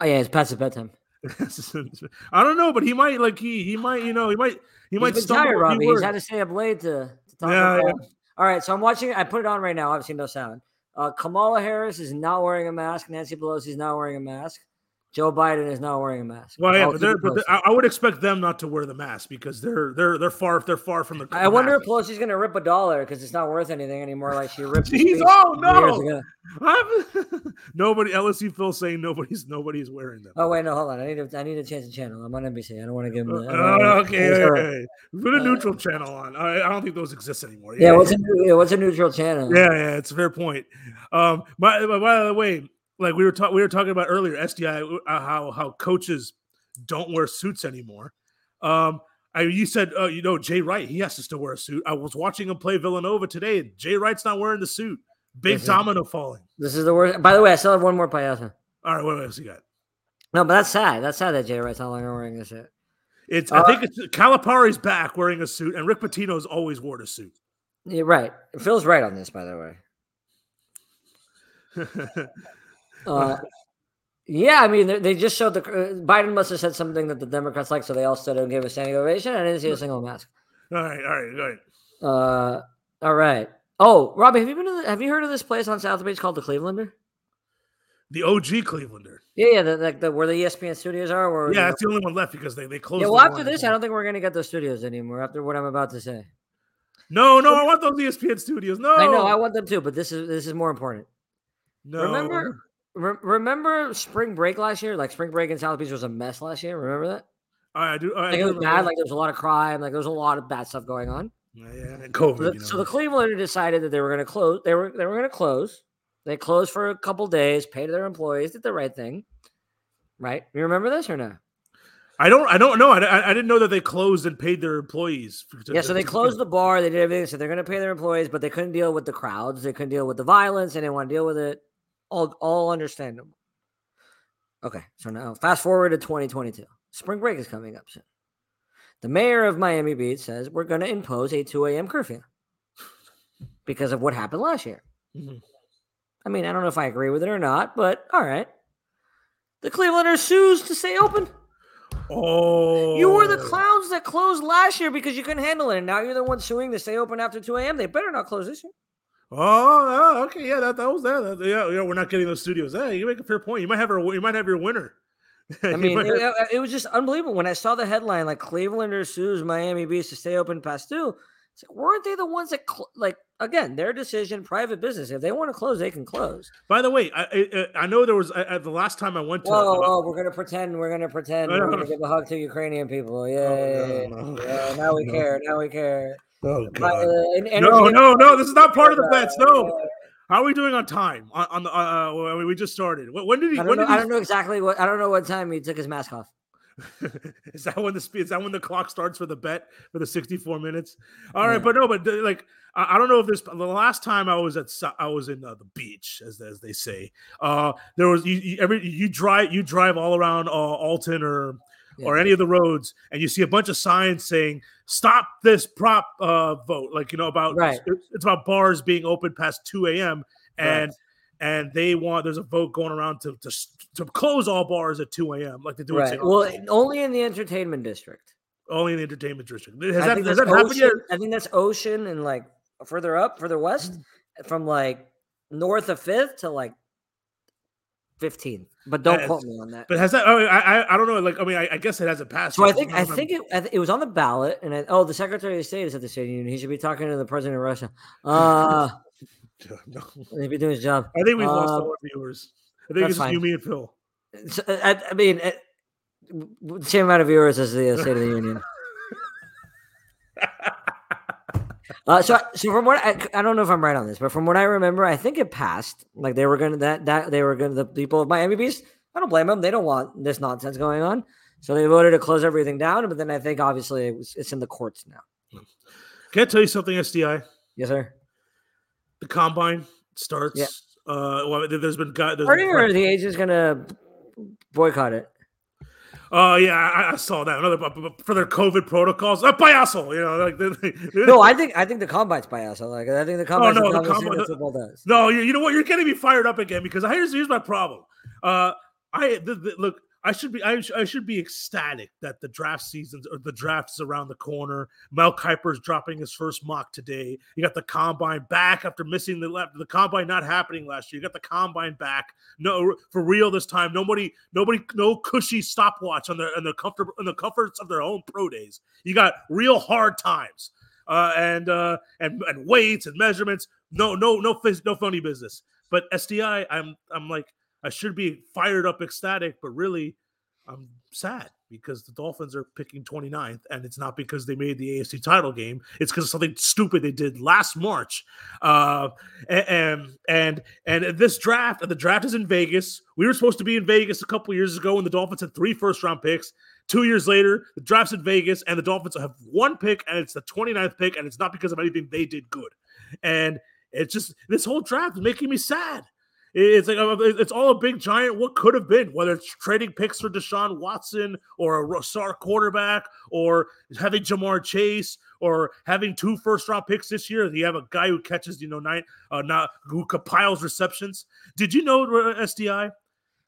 Oh yeah, it's past his bedtime. (laughs) I don't know, but he might like he he might you know he might he He's might stumble tired, Robbie. He's had to stay up late to, to talk Yeah, about. All right, so I'm watching. I put it on right now. Obviously, no sound. Uh, Kamala Harris is not wearing a mask. Nancy Pelosi is not wearing a mask. Joe Biden is not wearing a mask. Well, yeah, I'll but, they're, but they- posted. I would expect them not to wear the mask because they're they're they're far they're far from the. I wonder if mask. Pelosi's going to rip a dollar because it's not worth anything anymore. Like she ripped. (laughs) Jeez, oh, no! I'm- (laughs) nobody LSU Phil saying nobody's nobody's wearing them. Oh wait, no, hold on. I need to. I need to change the channel. I'm on NBC. I don't want to give him. The, Uh, okay, okay, okay. put a Uh, neutral channel on. I, I don't think those exist anymore. Yeah, what's a yeah, what's a neutral channel? yeah, yeah, it's a fair point. Um, by, by the way, like we were talking, we were talking about earlier, SDI, uh, how how coaches don't wear suits anymore. Um, I, you said, uh, you know, Jay Wright, he has to still wear a suit. I was watching him play Villanova today. and Jay Wright's not wearing the suit. Big This is- domino falling. This is the worst. By the way, I still have one more payaso. All right, what else you got? No, but that's sad. That's sad that Jay Wright's no longer wearing a suit. It's Uh, I think it's Calipari's back wearing a suit, and Rick Pitino's always wore a suit. You're right. Phil's right on this, by the way. (laughs) Uh, yeah, I mean, they, just showed the uh, Biden must have said something that the Democrats like, so they all stood and gave a standing ovation. I didn't see a single mask. all right, all right, all right. Uh, all right. Oh, Robbie, have you been? To the, have you heard of this place on South Beach called the Clevelander? The OG Clevelander. Yeah, yeah, the, like the where the ESPN studios are. Where Yeah, the- that's the only one left because they they closed. yeah. Well, after this, I don't think we're gonna get those studios anymore. After what I'm about to say, No, no, I want those ESPN studios. No, I know I want them too, but this is this is more important. no. Remember, re- remember spring break last year? Like spring break in South Beach was a mess last year. Remember that? Oh, I do. Oh, I Like do it was remember bad. Like there was a lot of crime. Like there was a lot of bad stuff going on. Yeah, yeah, and COVID. The- you So the Cleveland decided that they were going to close. They were they were going to close. They closed for a couple days, paid their employees, did the right thing. Right? You remember this or no? I don't. I don't know. I, I, I didn't know that they closed and paid their employees. to- Yeah. So they closed the bar. They did everything. So they're going to pay their employees, but they couldn't deal with the crowds. They couldn't deal with the violence. They didn't want to deal with it. All all understandable. Okay. So now fast forward to 2022. Spring break is coming up soon. The mayor of Miami Beach says we're going to impose a 2 a.m. curfew because of what happened last year. Mhm. I mean, I don't know if I agree with it or not, but all right. The Clevelanders sues to stay open. Oh, You were the clowns that closed last year because you couldn't handle it, and now you're the one suing to stay open after 2 a.m. They better not close this year. Oh, oh, okay. Yeah, that, that was that. Yeah, yeah, we're not getting those studios. Hey, you make a fair point. You might have a, you might have your winner. I (laughs) mean, it, have- it- it was just unbelievable when I saw the headline like Clevelanders sues Miami Beach to stay open past two. It's like, weren't they the ones that cl- like again their decision, private business? If they want to close, they can close. by the way, I, I I know there was I, the last time I went to. Oh, uh, we're gonna pretend, we're gonna pretend, we're gonna give a hug to Ukrainian people. Yeah, Oh, no, no. yeah. Now we No. care. Now we care. Oh My, God. uh, en- No, energy- no, no. This is not part of the bets. No. Uh, How are we doing on time? On, on the uh, uh, I mean, we just started. When, when did he? I don't, know, did I don't know exactly what. I don't know what time he took his mask off. (laughs) is that when the speed? is that when the clock starts for the bet for the 64 minutes? All right, Yeah. but no, but like I, I don't know if this the last time I was at I was in uh, the beach as as they say. Uh there was you, you every you drive you drive all around uh, Alton or or any of the roads and you see a bunch of signs saying stop this prop uh vote like you know about Right. it's, it's about bars being open past 2 a.m and Correct. and they want there's a vote going around to to, to close all bars at 2 a.m like they do Right. Well, only in the entertainment district. Only in the entertainment district. Has I that, has that happened yet? I think that's Ocean and like further up, further west, Mm. from like north of Fifth to like 15th. But don't quote me on that. But has that? Oh, I I- I don't know. Like I mean, I, I guess it hasn't passed. So I think don't I think it I th- it was on the ballot, and I, oh, the Secretary of State is at the State Union. He should be talking to the President of Russia. (laughs) Uh, No. he'd be doing his job. I think we've lost Uh, all our viewers. I think it's just you, me, and Phil. So, I, I mean, w- same amount of viewers as the uh, State of the Union. Uh, so, so from what I, I don't know if I'm right on this, but from what I remember, I think it passed. Like they were gonna that that they were gonna the people of Miami Beach. I don't blame them. They don't want this nonsense going on, so they voted to close everything down. But then I think obviously it was, it's in the courts now. Can I tell you something, SDI? Yes, sir. The combine starts. Uh, well, there- there's been guys. There's been you or the agent's gonna boycott it? Oh yeah, I, I, saw that. Another for their COVID protocols. A payaso, you know. Like they, they, no, I think I think the combine's payaso. Like I think the combine. Oh, no, the combine, football does. No, you, you know what? You're getting me fired up again because here's here's my problem. Uh, I the, the, look. I should be I, sh- I, should be ecstatic that the draft seasons or the drafts around the corner. Mel Kiper's dropping his first mock today. You got the combine back after missing the left the combine not happening last year. You got the combine back. No for real this time. Nobody nobody no cushy stopwatch on the on the comfort on the comforts of their own pro days. You got real hard times. Uh, and uh, and and weights and measurements. No, no, no, no phony business. But SDI, I'm I'm like I should be fired up, ecstatic, but really, I'm sad because the Dolphins are picking 29th, and it's not because they made the AFC title game. It's because of something stupid they did last March. Uh, and and and this draft, the draft is in Vegas. We were supposed to be in Vegas a couple years ago when the Dolphins had three first round picks. Two years later, the draft's in Vegas, and the Dolphins have one pick, and it's the 29th pick, and it's not because of anything they did good. And it's just this whole draft is making me sad. It's like uh, it's all a big giant. What could have been, whether it's trading picks for Deshaun Watson or a star quarterback, or having Ja'Marr Chase, or having two first round picks this year. You have a guy who catches, you know, nine, uh, not who compiles receptions. Did you know uh, SDI?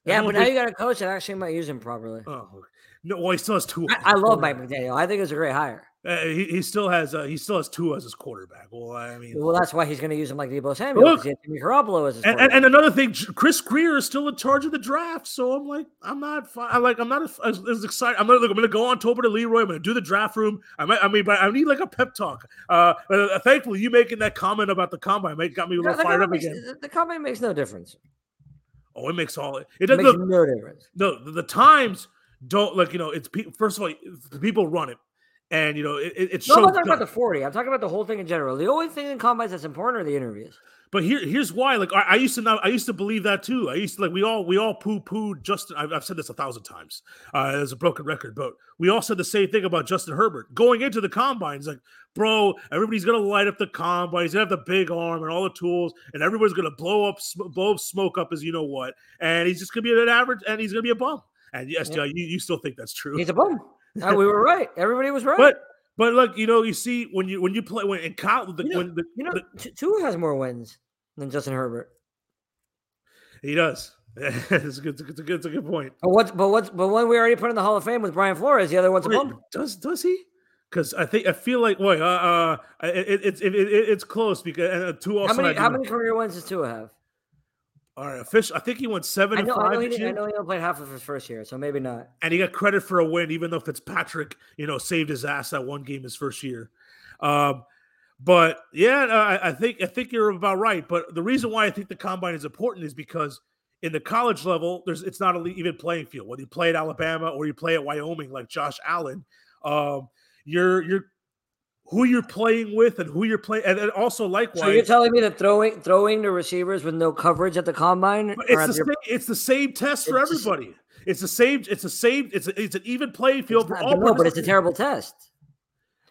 Yeah, but now you got a coach that actually might use him properly. Oh no, well he still has Tua. I, I love Mike McDaniel. I think it's a great hire. Uh, he, he still has uh, he still has Tua as his quarterback. Well, I mean, well, that's why he's going to use him like Deebo Samuel. Look, he Jimmy Garoppolo as his and, and, and, another thing, Chris Grier is still in charge of the draft. So I'm like, I'm not, I'm like, I'm not as, as excited. I'm look. I'm gonna go on Tober to Leroy. I'm gonna do the draft room. I might, I mean, but I need like a pep talk. Uh, uh thankfully, you making that comment about the combine made got me a little no, fired up makes, again. The combine makes no difference. Oh, it makes all it, it does. Makes look, no difference. No, the, the times don't like you know. It's first of all, the people run it and you know it, it's. No, I'm not talking about the forty. I'm talking about the whole thing in general. The only thing in combines that's important are the interviews. But here, here's why. Like I, I used to not, I used to believe that too. I used to like we all, we all poo pooed Justin. I've, I've, said this a thousand times uh, as a broken record, but we all said the same thing about Justin Herbert going into the combines. Like, bro, everybody's gonna light up the combine. He's gonna have the big arm and all the tools, and everybody's gonna blow up, blow up smoke up as you know what. And he's just gonna be an average, and he's gonna be a bum. And yes, yeah. you, you still think that's true? He's a bum. Uh, we were right. Everybody was right. But but look, you know, you see when you when you play when in college, the, you know, when the, you know, the, Tua has more wins than Justin Herbert. He does. (laughs) it's, a good, it's, a good, it's a good point. But what? But what? But one we already put in the Hall of Fame with Brian Flores. The other one's a bum. Does does he? Because I think I feel like wait, uh, uh, it, it, it, it, it's close because uh, Tua also. How many, how many career wins does Tua have? All right, official. I think he went seven I know, five. I know, he, I know he only played half of his first year, so maybe not. And he got credit for a win, even though Fitzpatrick, you know, saved his ass that one game his first year. Um, but yeah, I, I think I think you're about right. But the reason why I think the combine is important is because in the college level, there's it's not an even playing field. Whether you play at Alabama or you play at Wyoming, like Josh Allen, um, you're you're who you're playing with and who you're playing, and, and also likewise. So you're telling me that throwing throwing the receivers with no coverage at the combine, it's the, your... same, it's the same test for it's everybody. It's the same. It's the same. It's a, it's an even playing field for all. No, but it's a terrible test.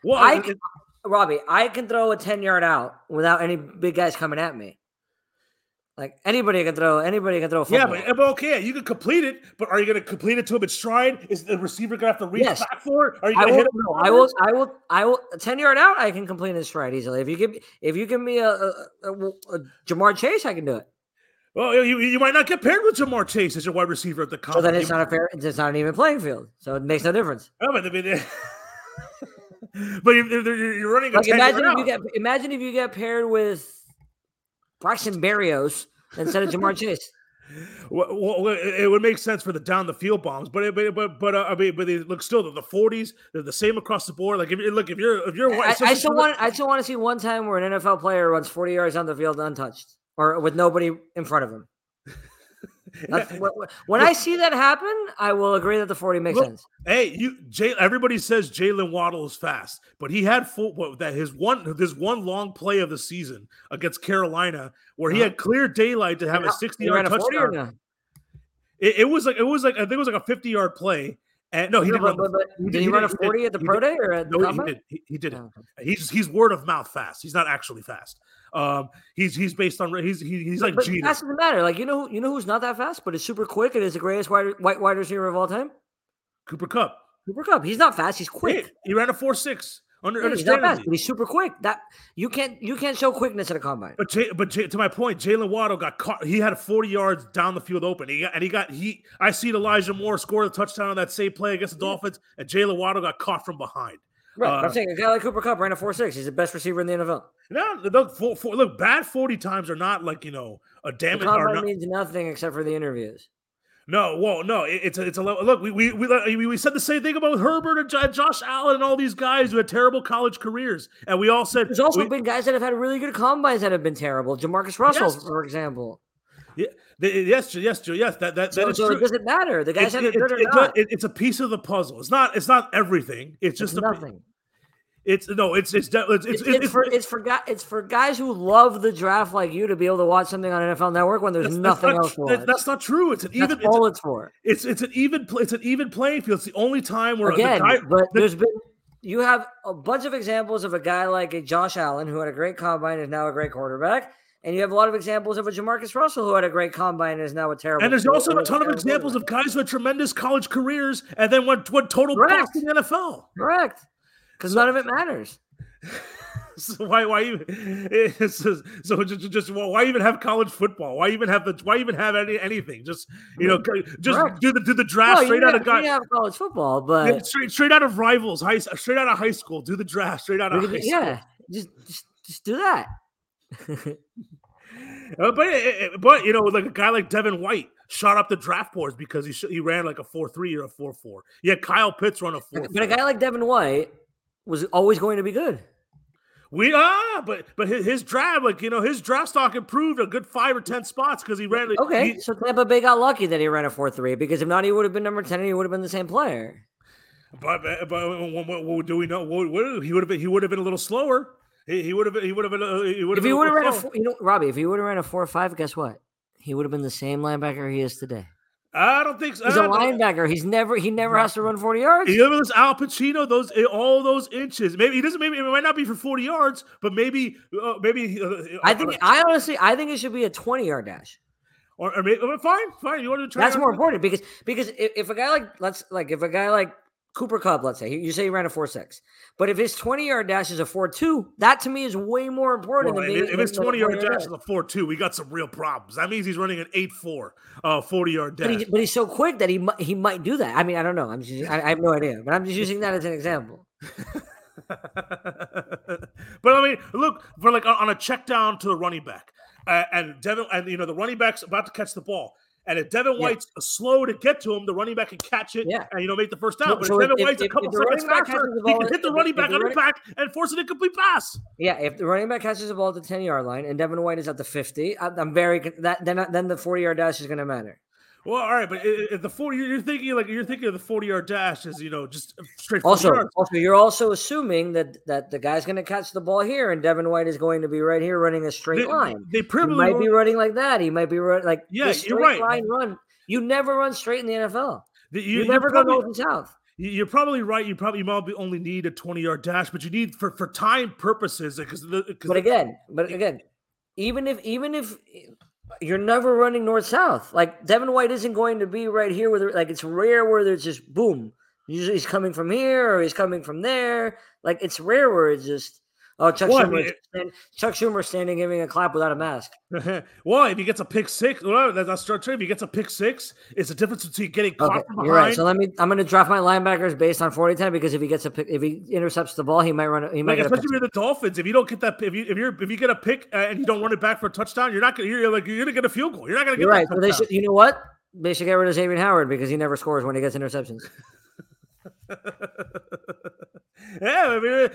Well, I can, Robbie, I can throw a ten yard out without any big guys coming at me. Like anybody can throw, anybody can throw. Yeah, but, but, okay, you can complete it, but are you going to complete it to him in stride? Is the receiver going to have to reach yes. back for it? Are you going to hit him? No, I will. I will. I will. Ten yard out, I can complete in stride easily. If you give, if you give me a, a, a, a Ja'Marr Chase, I can do it. Well, you, you might not get paired with Ja'Marr Chase as your wide receiver at the college. So then it's not a fair. It's not an even playing field, so it makes no difference. Oh, but, I mean, (laughs) but you're, you're running. Like imagine if you get imagine if you get paired with Braxton Berrios instead of Ja'Marr Chase. (laughs) Well, well, it would make sense for the down the field bombs, but but but, but uh, I mean, but they look still the forties. They're the same across the board. Like if look, if you're if you're, I, I still want I still want to see one time where an NFL player runs forty yards on the field untouched or with nobody in front of him (laughs) when I see that happen, I will agree that the 40 makes Look, sense. Hey, you Jay, everybody says Jaylen Waddle is fast, but he had full that his one this one long play of the season against Carolina where he uh-huh. had clear daylight to have a 60 yard touchdown. It, it, was like it was like I think it was like a 50 yard play. And no, he didn't. Run, he did, did he, he run a 40 at the pro day or at no, he did. He, he did. Oh. He's he's word of mouth fast. He's not actually fast. Um, he's he's based on he's he, he's like but That doesn't matter. Like you know you know who's not that fast, but is super quick and is the greatest wide white wide receiver of all time. Cooper Kupp. Cooper Kupp. He's not fast. He's quick. He, he ran a four six. Under, Yeah, he's not fast, but he's super quick. That you can't you can't show quickness at a combine. But J- but J- to my point, Jaylen Waddle got caught. He had 40 yards down the field open. He got, and he got he. I seen Elijah Moore score the touchdown on that same play against the Dolphins, and Jaylen Waddle got caught from behind. Right. Uh, I'm saying a guy like Cooper Kupp ran a four six. He's the best receiver in the NFL. No, look, for, for, look, bad 40 times are not like you know a The damage. Combine not, means nothing except for the interviews. no, well, no, it- it's a, it's a. Look, we we, we we said the same thing about Herbert and Josh Allen and all these guys who had terrible college careers, and we all said There's also we- been guys that have had really good combines that have been terrible. JaMarcus Russell, Yes. for example. The- yes, yes, yes, that that, that So, is so true. it doesn't matter. The guys It's, have it it- good or it- not. it- it's a piece of the puzzle. It's not. It's not everything. It's It's just a, nothing. It's no. It's it's it's It's, it's, it's, for it's for guys it's for guys who love the draft like you to be able to watch something on NFL Network when there's nothing not, else to that- watch. That's not true. It's an That's even. all It's, it's for. it's it's an even. It's an even playing field. It's the only time where Again, the guy. but the- there's been you have a bunch of examples of a guy like a Josh Allen who had a great combine and is now a great quarterback, and you have a lot of examples of a JaMarcus Russell who had a great combine and is now a terrible. and there's also a ton of examples of guys who had tremendous college careers and then went went total Correct. bust in the NFL. correct because none of it matters. (laughs) So why why even (laughs) it's just, so just, just well, why even have college football? Why even have the why even have any anything? Just you know, just Correct. do the do the draft Well, straight out have, of guy. you have college football, Yeah, but straight, straight out of rivals, high, straight out of high school. Do the draft straight out of high school. yeah, just, just just do that. (laughs) Uh, but eh, eh, but you know, like a guy like Devin White shot up the draft boards because he sh- he ran like a four three or a four four. Yeah, Kyle Pitts run a four. But a guy like Devin White was always going to be good. We are, but but his, his draft, like you know, his draft stock improved a good five or ten spots because he ran. like, Okay, he- so Tampa Bay got lucky that he ran a four three because if not, he would have been number ten and he would have been the same player. but but, but what, what, what do we know? What, what, he would have been. He would have been a little slower. He, he would have been. He would have been. Uh, he would have. If he would have ran a, four, you know, Robbie, if he would have ran a four or five, guess what? He would have been the same linebacker he is today. I don't think so. He's a linebacker. He's never he never has to run forty yards. You know, those Al Pacino, those eh, all those inches. Maybe he doesn't. Maybe it might not be for forty yards, but maybe uh, maybe. Uh, I think I honestly I think it should be a twenty yard dash. or, or maybe uh, fine, fine. You want to try? That's more important because because if, if a guy like let's like if a guy like Cooper Kupp, let's say you say he ran a four six, but if his twenty yard dash is a four two, that to me is way more important Well, than if, if it's 20 yard dash is a 4 2, we got some real problems. That means he's running an 8 4, uh, 40 yard But, dash. he, but he's so quick that he might he might do that. I mean, I don't know. I'm just I, I have no idea, but I'm just using that as an example. (laughs) but I mean, look for like on on a check down to the running back, uh, and Devin, and you know the running back's about to catch the ball, and if Devin Yeah. White's slow to get to him, the running back can catch it, Yeah. and you know make the first down. So- but so if if- Devin if- White's a couple if the seconds back faster, he can hit the if- running back on running- impact and force an incomplete pass. Yeah, if the running back catches the ball at the ten yard line and Devin White is at the fifty, I'm very that then then the forty yard dash is going to matter. Well, all right, but i- i- if the 40, you're thinking like you're thinking of the 40 yard dash as you know just straight Also, yards. also, you're also assuming that that the guy's going to catch the ball here, and Devin White is going to be right here running a straight They, line. they He probably might won't- be running like that. He might be run like Yeah, you're right. line run. You never run straight in the NFL. the- You, you, never go north and south. You- You're probably right. You probably might be only need a 20 yard dash, but you need for for time purposes because But again, but again, even if even if you're never running north south, like Devin White isn't going to be right here with like it's rare where there's just boom. Usually he's coming from here or he's coming from there. Like it's rare where it's just oh Chuck Well, I Schumer, mean, stand, Chuck Schumer standing giving a clap without a mask. (laughs) well, if he gets a pick six, well, that- that's true. If he gets a pick six, it's a difference between getting caught Okay, from you're right. So let me. I'm going to draft my linebackers based on 40-10 because if he gets a pick, if he intercepts the ball, he might run. He might like get especially with the Dolphins, if you don't get that, if you if you're if you get a pick uh, and you don't run it back for a touchdown, you're not gonna you're like you're gonna get a field goal. You're not gonna get You're right. So they should. You know what? They should get rid of Xavier Howard because he never scores when he gets interceptions. (laughs) yeah, I mean,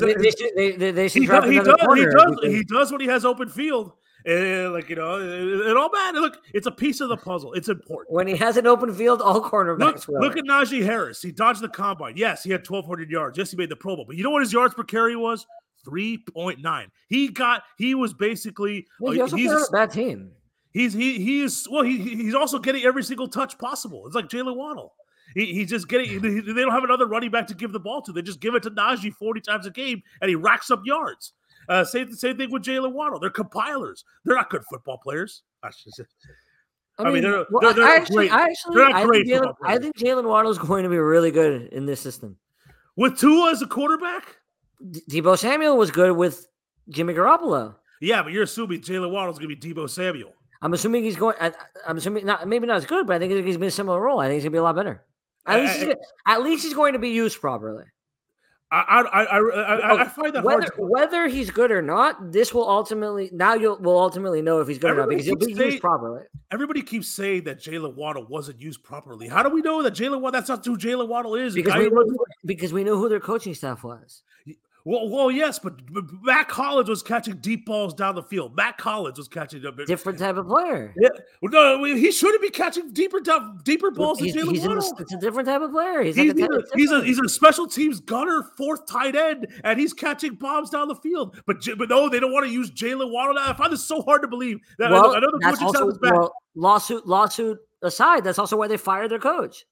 They, they, should, they, they, they should he does, he does, he does, because- he does when he has open field. And like you know, it, it all matters. Look, it's a piece of the puzzle. It's important. when he has an open field, all Look, will. look at Najee Harris. He dodged the combine. Yes, he had 1,200 yards. Yes, he made the Pro Bowl. But you know what his yards per carry was? 3.9. He got, he was basically, Yeah, he uh, also he's, a bad team. he's, he, he is, well, he, he's also getting every single touch possible. It's like Jaylen Waddle. He, he's just getting, he- they don't have another running back to give the ball to. They just give it to Najee 40 times a game and he racks up yards. Uh, same, same thing with Jaylen Waddle. They're compilers. They're not good football players. I. I mean, they're- well, they're- they're I actually, great- I actually, they're not I great think Jaylen, football I think Jaylen Waddle is going to be really good in this system. with Tua as a quarterback. D- Deebo Samuel was good with Jimmy Garoppolo. Yeah, but you're assuming Jaylen Waddle's going to be Deebo Samuel. I'm assuming he's going. I, I'm assuming not maybe not as good, but I think he's going to be a similar role. I think he's going to be a lot better. At least, he's I- at least he's going to be used properly. I I I I, I, I oh, find that whether hard. To, whether he's good or not, this will ultimately now you'll will ultimately know if he's good or not because he'll be used properly. everybody keeps saying that Jaylen Waddle wasn't used properly. How do we know that Jaylen Waddle? That's not who Jaylen Waddle is. Because we know, because we know who their coaching staff was. Well, well, yes, but, but Mack Hollins was catching deep balls down the field. Mack Hollins was catching them. Different type of player. Yeah, well, no, he shouldn't be catching deeper down, deeper balls He's, than Jaylen he's in it's a different type of player. He's, He's, like a he's a he's a special teams gunner, fourth tight end, and he's catching bombs down the field. But but no, they don't want to use Jaylen Waddle. I find this so hard to believe. That, well, I know the coaching staff is bad. well, lawsuit lawsuit aside. That's also why they fired their coach.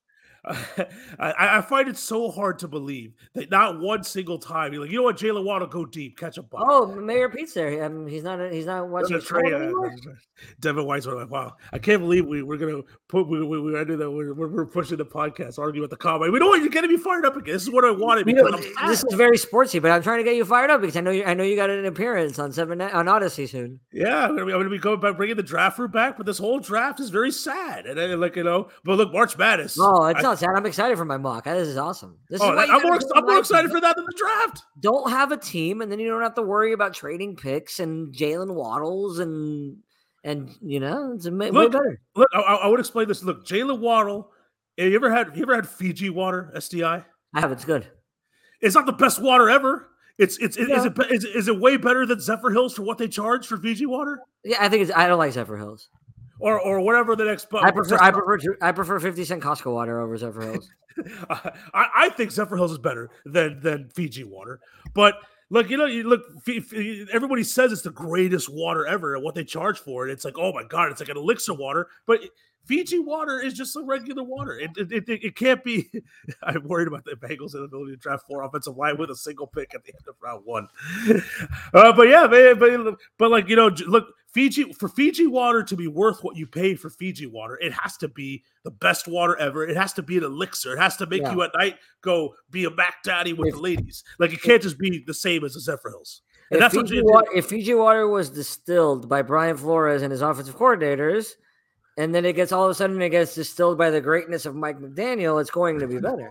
(laughs) I, I find it so hard to believe that not one single time you're like, you know what, Jaylen Waddle, go deep, catch a ball. Oh, Mayor Pete's there. Mean, he's not. He's not watching. Show uh. (laughs) Devin White's like, wow, I can't believe we, we're gonna put we we, we I knew that we're, we're, pushing the podcast, arguing with the comment. We know what you're getting me fired up again. This is what I wanted You know, (laughs) this is very sportsy, but I'm trying to get you fired up because I know you. I know you got an appearance on seven on Odyssey soon. Yeah, I'm gonna, be, I'm gonna be going back bringing the draft room back, but this whole draft is very sad. And I, like you know, but look, March Madness. Oh, it's I- not sad. I'm excited for my mock. This is awesome. This oh, is why I'm more, I'm more excited for that than the draft. Don't have a team, and then you don't have to worry about trading picks and Jaylen Waddles and and you know it's a, ma- way Look, better. Look, I, I would explain this. Look, Jaylen Waddle. Have you ever had? You ever had Fiji water SDI? I have. It's good. It's not the best water ever. It's it's is, Yeah. it be- is, is it way better than Zephyr Hills for what they charge for Fiji water, Yeah, I think it's. I don't like Zephyr Hills. Or or whatever the next. I prefer. I prefer. to- I prefer fifty cent Costco water over Zephyr Hills. (laughs) I, I think Zephyr Hills is better than than Fiji water, but look, you know, you look. Everybody says it's the greatest water ever, and what they charge for it, it's like, oh my god, it's like an elixir water. But Fiji water is just a regular water. It it, it, it can't be. (laughs) I'm worried about the Bengals' inability to draft four offensive line with a single pick at the end of round one. (laughs) uh, but yeah, man, but but like you know, look, Fiji for Fiji water to be worth what you pay for Fiji water, it has to be the best water ever. It has to be an elixir. It has to make Yeah. you at night go be a Mac Daddy with If- the ladies. Like it can't just be the same as the Zephyr Hills. And If that's what Fiji, you- water, if Fiji water was distilled by Brian Flores and his offensive coordinators, and then it gets all of a sudden it gets distilled by the greatness of Mike McDaniel, it's going to be (laughs) better.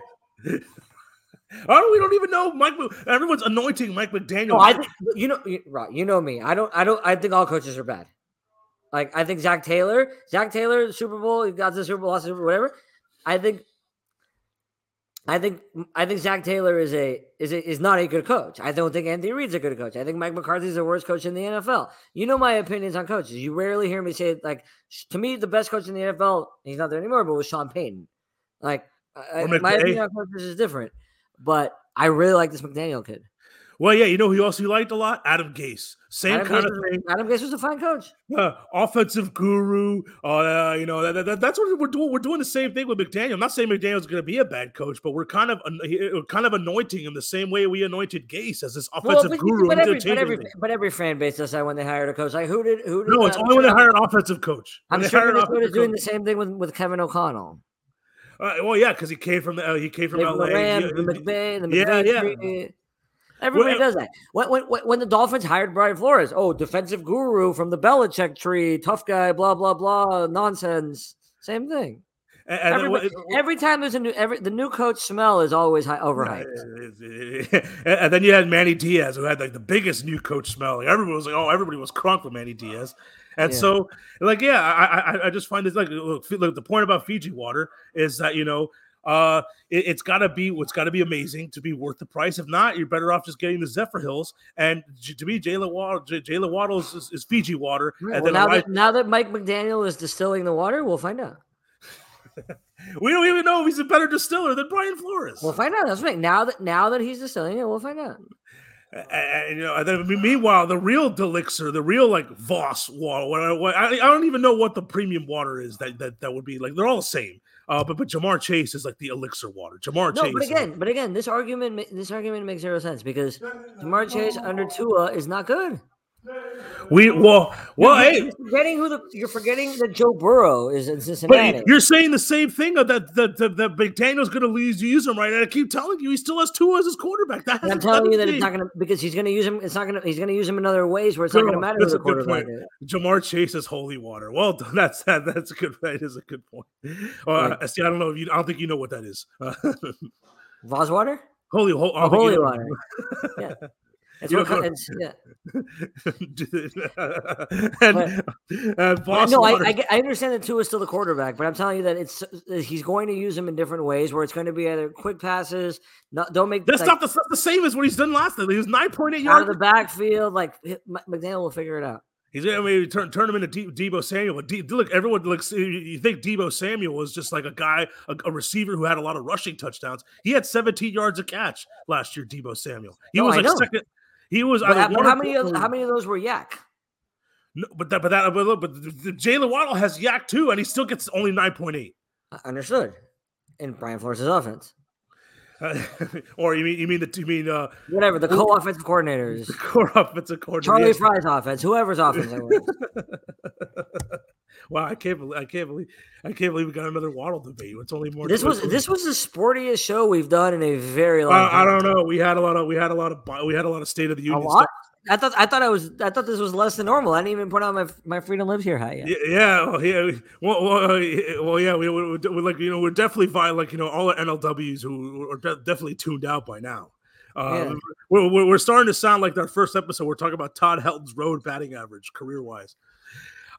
Oh, we don't even know Mike. Everyone's anointing Mike McDaniel. No, I think you know, you-? You know me. I don't. I don't. I think all coaches are bad. Like I think Zac Taylor, Zac Taylor, Super Bowl, he got the Super Bowl, lost the Super Bowl, whatever. I think. I think I think Zac Taylor is a is a, is not a good coach. I don't think Anthony Reid's a good coach. I think Mike McCarthy's the worst coach in the NFL. You know my opinions on coaches. You rarely hear me say like to me the best coach in the NFL. He's not there anymore, but was Sean Payton. Like I, my opinion on coaches is different. But I really like this McDaniel kid. Well, yeah, you know who else you liked a lot? Adam Gase. Same Adam kind Gase of was- thing. Adam Gase was a fine coach. Uh, offensive guru. Uh, you know, that, that, that's what we're doing. We're doing the same thing with McDaniel. I'm not saying McDaniel's going to be a bad coach, but we're kind of we're kind of anointing him the same way we anointed Gase as this Well, offensive but, guru. but every, but, every, but every fan base does that when they hired a coach. Like who did who did? no, it's I'm only when they hire an offensive coach. When I'm sure Minnesota's doing the same thing with, with Kevin O'Connell. Uh, well, yeah, because he came from the uh, he came from Maybe the LA. Rams, Yeah, the McVay, the yeah, McVay yeah. tree. Everybody Well, does that. When, when, when the Dolphins hired Brian Flores, oh, defensive guru from the Belichick tree, tough guy, blah blah blah, nonsense. Same thing. and, and then Everybody- every time there's a new, every the new coach smell is always high, overhyped. and (laughs) and then you had Manny Diaz, who had like the biggest new coach smell. Like everybody was like, "Oh, everybody was crunk with Manny Diaz," and Yeah. so, like, yeah, I, I I just find this like, look, look, the point about Fiji water is that you know, uh, it, it's got to be what's got to be amazing to be worth the price. If not, you're better off just getting the Zephyr Hills. And to me, Jaylen Waddle, Jaylen Waddle is, is, Fiji water, Right, and well, then now that now that Mike McDaniel is distilling the water, we'll find out. (laughs) we don't even know if he's a better distiller than Brian Flores. We'll find out. That's right. Now that now that he's distilling it, we'll find out. And, and, you know, and then meanwhile, the real Delixer, the real like Voss water, what, I- what, I, I don't even know what the premium water is that that, that would be like. They're all the same. Uh, but but Ja'Marr Chase is like the elixir water. Ja'Marr No, Chase. but is- again, but again, this argument this argument makes zero sense because Ja'Marr Chase under Tua is not good. We well, well, you're, hey, you're forgetting who the you're forgetting that Joe Burrow is in but Cincinnati. you're saying the same thing that that that, that, McDaniel's going to use use him right. And I keep telling you, he still has Tua as his quarterback. That I'm telling you that it's not gonna because he's gonna use him. It's not gonna. He's gonna use him in other ways where it's not gonna matter who that's the a good point. is. Ja'Marr Chase is holy water. Well done. (laughs) That's that. That's a good. That is a good point. Uh, Right. see, I don't know if you. I don't think you know what that is. Uh, (laughs) Voswater? holy, ho- Oh, holy water. (laughs) Yeah. What, don't co- (laughs) (laughs) know. it's, yeah. and uh, Boss no, I, I, I understand that Tua is still the quarterback, but I'm telling you that it's he's going to use him in different ways where it's going to be either quick passes, not, don't make that's like, not the, the same as what he's done last time. He was nine point eight yards out of the backfield. Like McDaniel will figure it out. He's gonna maybe turn turn him into De- Deebo Samuel. But De- look, everyone looks. You think Deebo Samuel was just like a guy, a, a receiver who had a lot of rushing touchdowns. He had 17 yards a catch last year. Deebo Samuel. He No, was I like know. second. He was. But, how- how many of, how many of those were YAC? No, but that, but that, but look, but the, the Jalen Waddle has YAC too, and he still gets only 9.8. Uh, Understood. In Brian Flores' offense, Uh, (laughs) or you mean you mean the you mean uh whatever the co-offensive coordinators, (laughs) core offensive coordinator? Charlie. Frye's offense, whoever's offense. (laughs) wow, I can't believe I can't believe I can't believe we got another Waddle debate. It's only more. This was this was the sportiest show we've done in a very long. Uh, I don't know. We had a lot of we had a lot of we had a lot of State of the Union stuff. I thought I thought I was I thought this was less than normal. I didn't even put on my my freedom lives here hat yet. Yeah, yeah, well, yeah. we- Well, well, uh, yeah, well yeah. We, we, we, like you know, we're definitely vi- like you know all the NLWs who are definitely tuned out by now. Uh, Yeah. we're, we're, we're starting to sound like our first episode. We're talking about Todd Helton's road batting average career wise.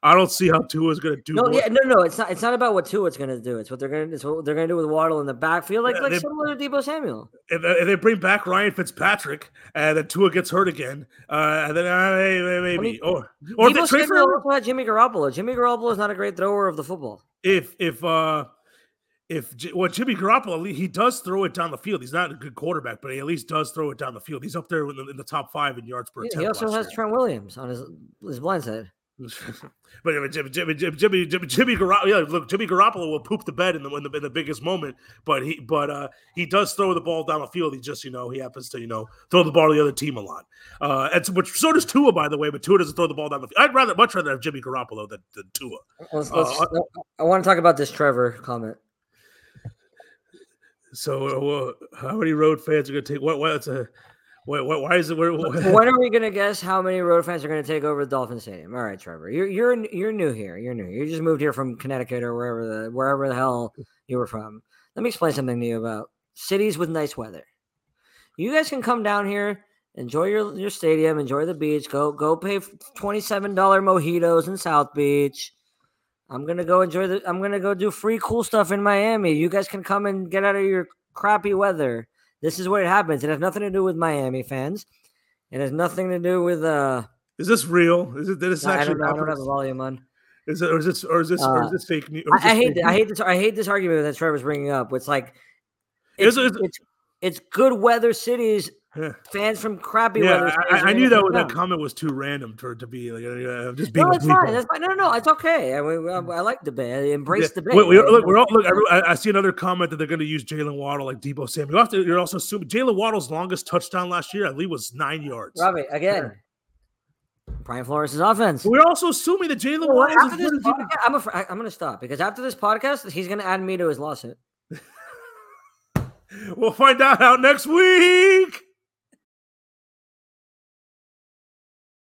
I don't see how Tua's going to do. No, more. yeah, no, no. It's not. It's not about what Tua's going to do. It's what they're going to. It's what they're going to do with Waddle in the backfield, like Yeah, like they- similar to Deebo Samuel. if, if they bring back Ryan Fitzpatrick and then Tua gets hurt again, uh, and then uh, may- may- maybe, mean, or or they Deebo trade for Samuel had Jimmy Garoppolo. Jimmy Garoppolo is not a great thrower of the football. if if uh if well Jimmy Garoppolo he does throw it down the field. He's not a good quarterback, but he at least does throw it down the field. He's up there in the, in the top five in yards per He, attempt. he also has year. Trent Williams on his his blind side. (laughs) but Jimmy, Jimmy, Jimmy, Jimmy, Jimmy, Jimmy Garoppolo. Yeah, look, Jimmy Garoppolo will poop the bed in the, in the in the biggest moment, but he but uh he does throw the ball down the field. He just you know he happens to you know throw the ball to the other team a lot. Uh, and so, which so does Tua by the way, but Tua doesn't throw the ball down the field. I'd rather much rather have Jimmy Garoppolo than, than Tua. Let's, Uh, let's, I want to talk about this Trevor comment. So uh, how many road fans are going to take what? What's a why, why, why is it? Where, (laughs) when are we gonna guess how many road fans are gonna take over the Dolphin Stadium? All right, Trevor, you're you're you're new here. You're new. You just moved here from Connecticut or wherever the wherever the hell you were from. Let me explain something to you about cities with nice weather. You guys can come down here, enjoy your your stadium, enjoy the beach. Go go pay twenty seven dollar mojitos in South Beach. I'm gonna go enjoy the. I'm gonna go do free cool stuff in Miami. You guys can come and get out of your crappy weather. This is what happens. It has nothing to do with Miami fans. It has nothing to do with uh. is this real? Is it? Did this I actually don't know. I don't have the volume on. Is it? Or is this? Or is this? or is Uh, this fake news? I, I this hate. fake th- I hate this. I hate this argument that Trevor's bringing up. It's like Is it's, it's, it's good weather cities. Yeah. Fans from crappy Yeah, weather. I, I- I knew that that comment was too random for to be like uh, just being. No, it's fine. That's fine. No, no, no. It's okay. I mean, I, I like debate. I embrace Yeah. debate. Wait, we, look, we're all, look. I, I see another comment that they're going to use Jaylen Waddle like Deebo Samuel. You have to, you're also assuming Jaylen Waddle's longest touchdown last year, I believe, was nine yards. Robbie again. Brian Flores' offense. We're also assuming that Jaylen Well, Waddle after is this podcast, I'm, afraid, I- I'm going to stop because after this podcast, he's going to add me to his lawsuit. (laughs) We'll find out out next week.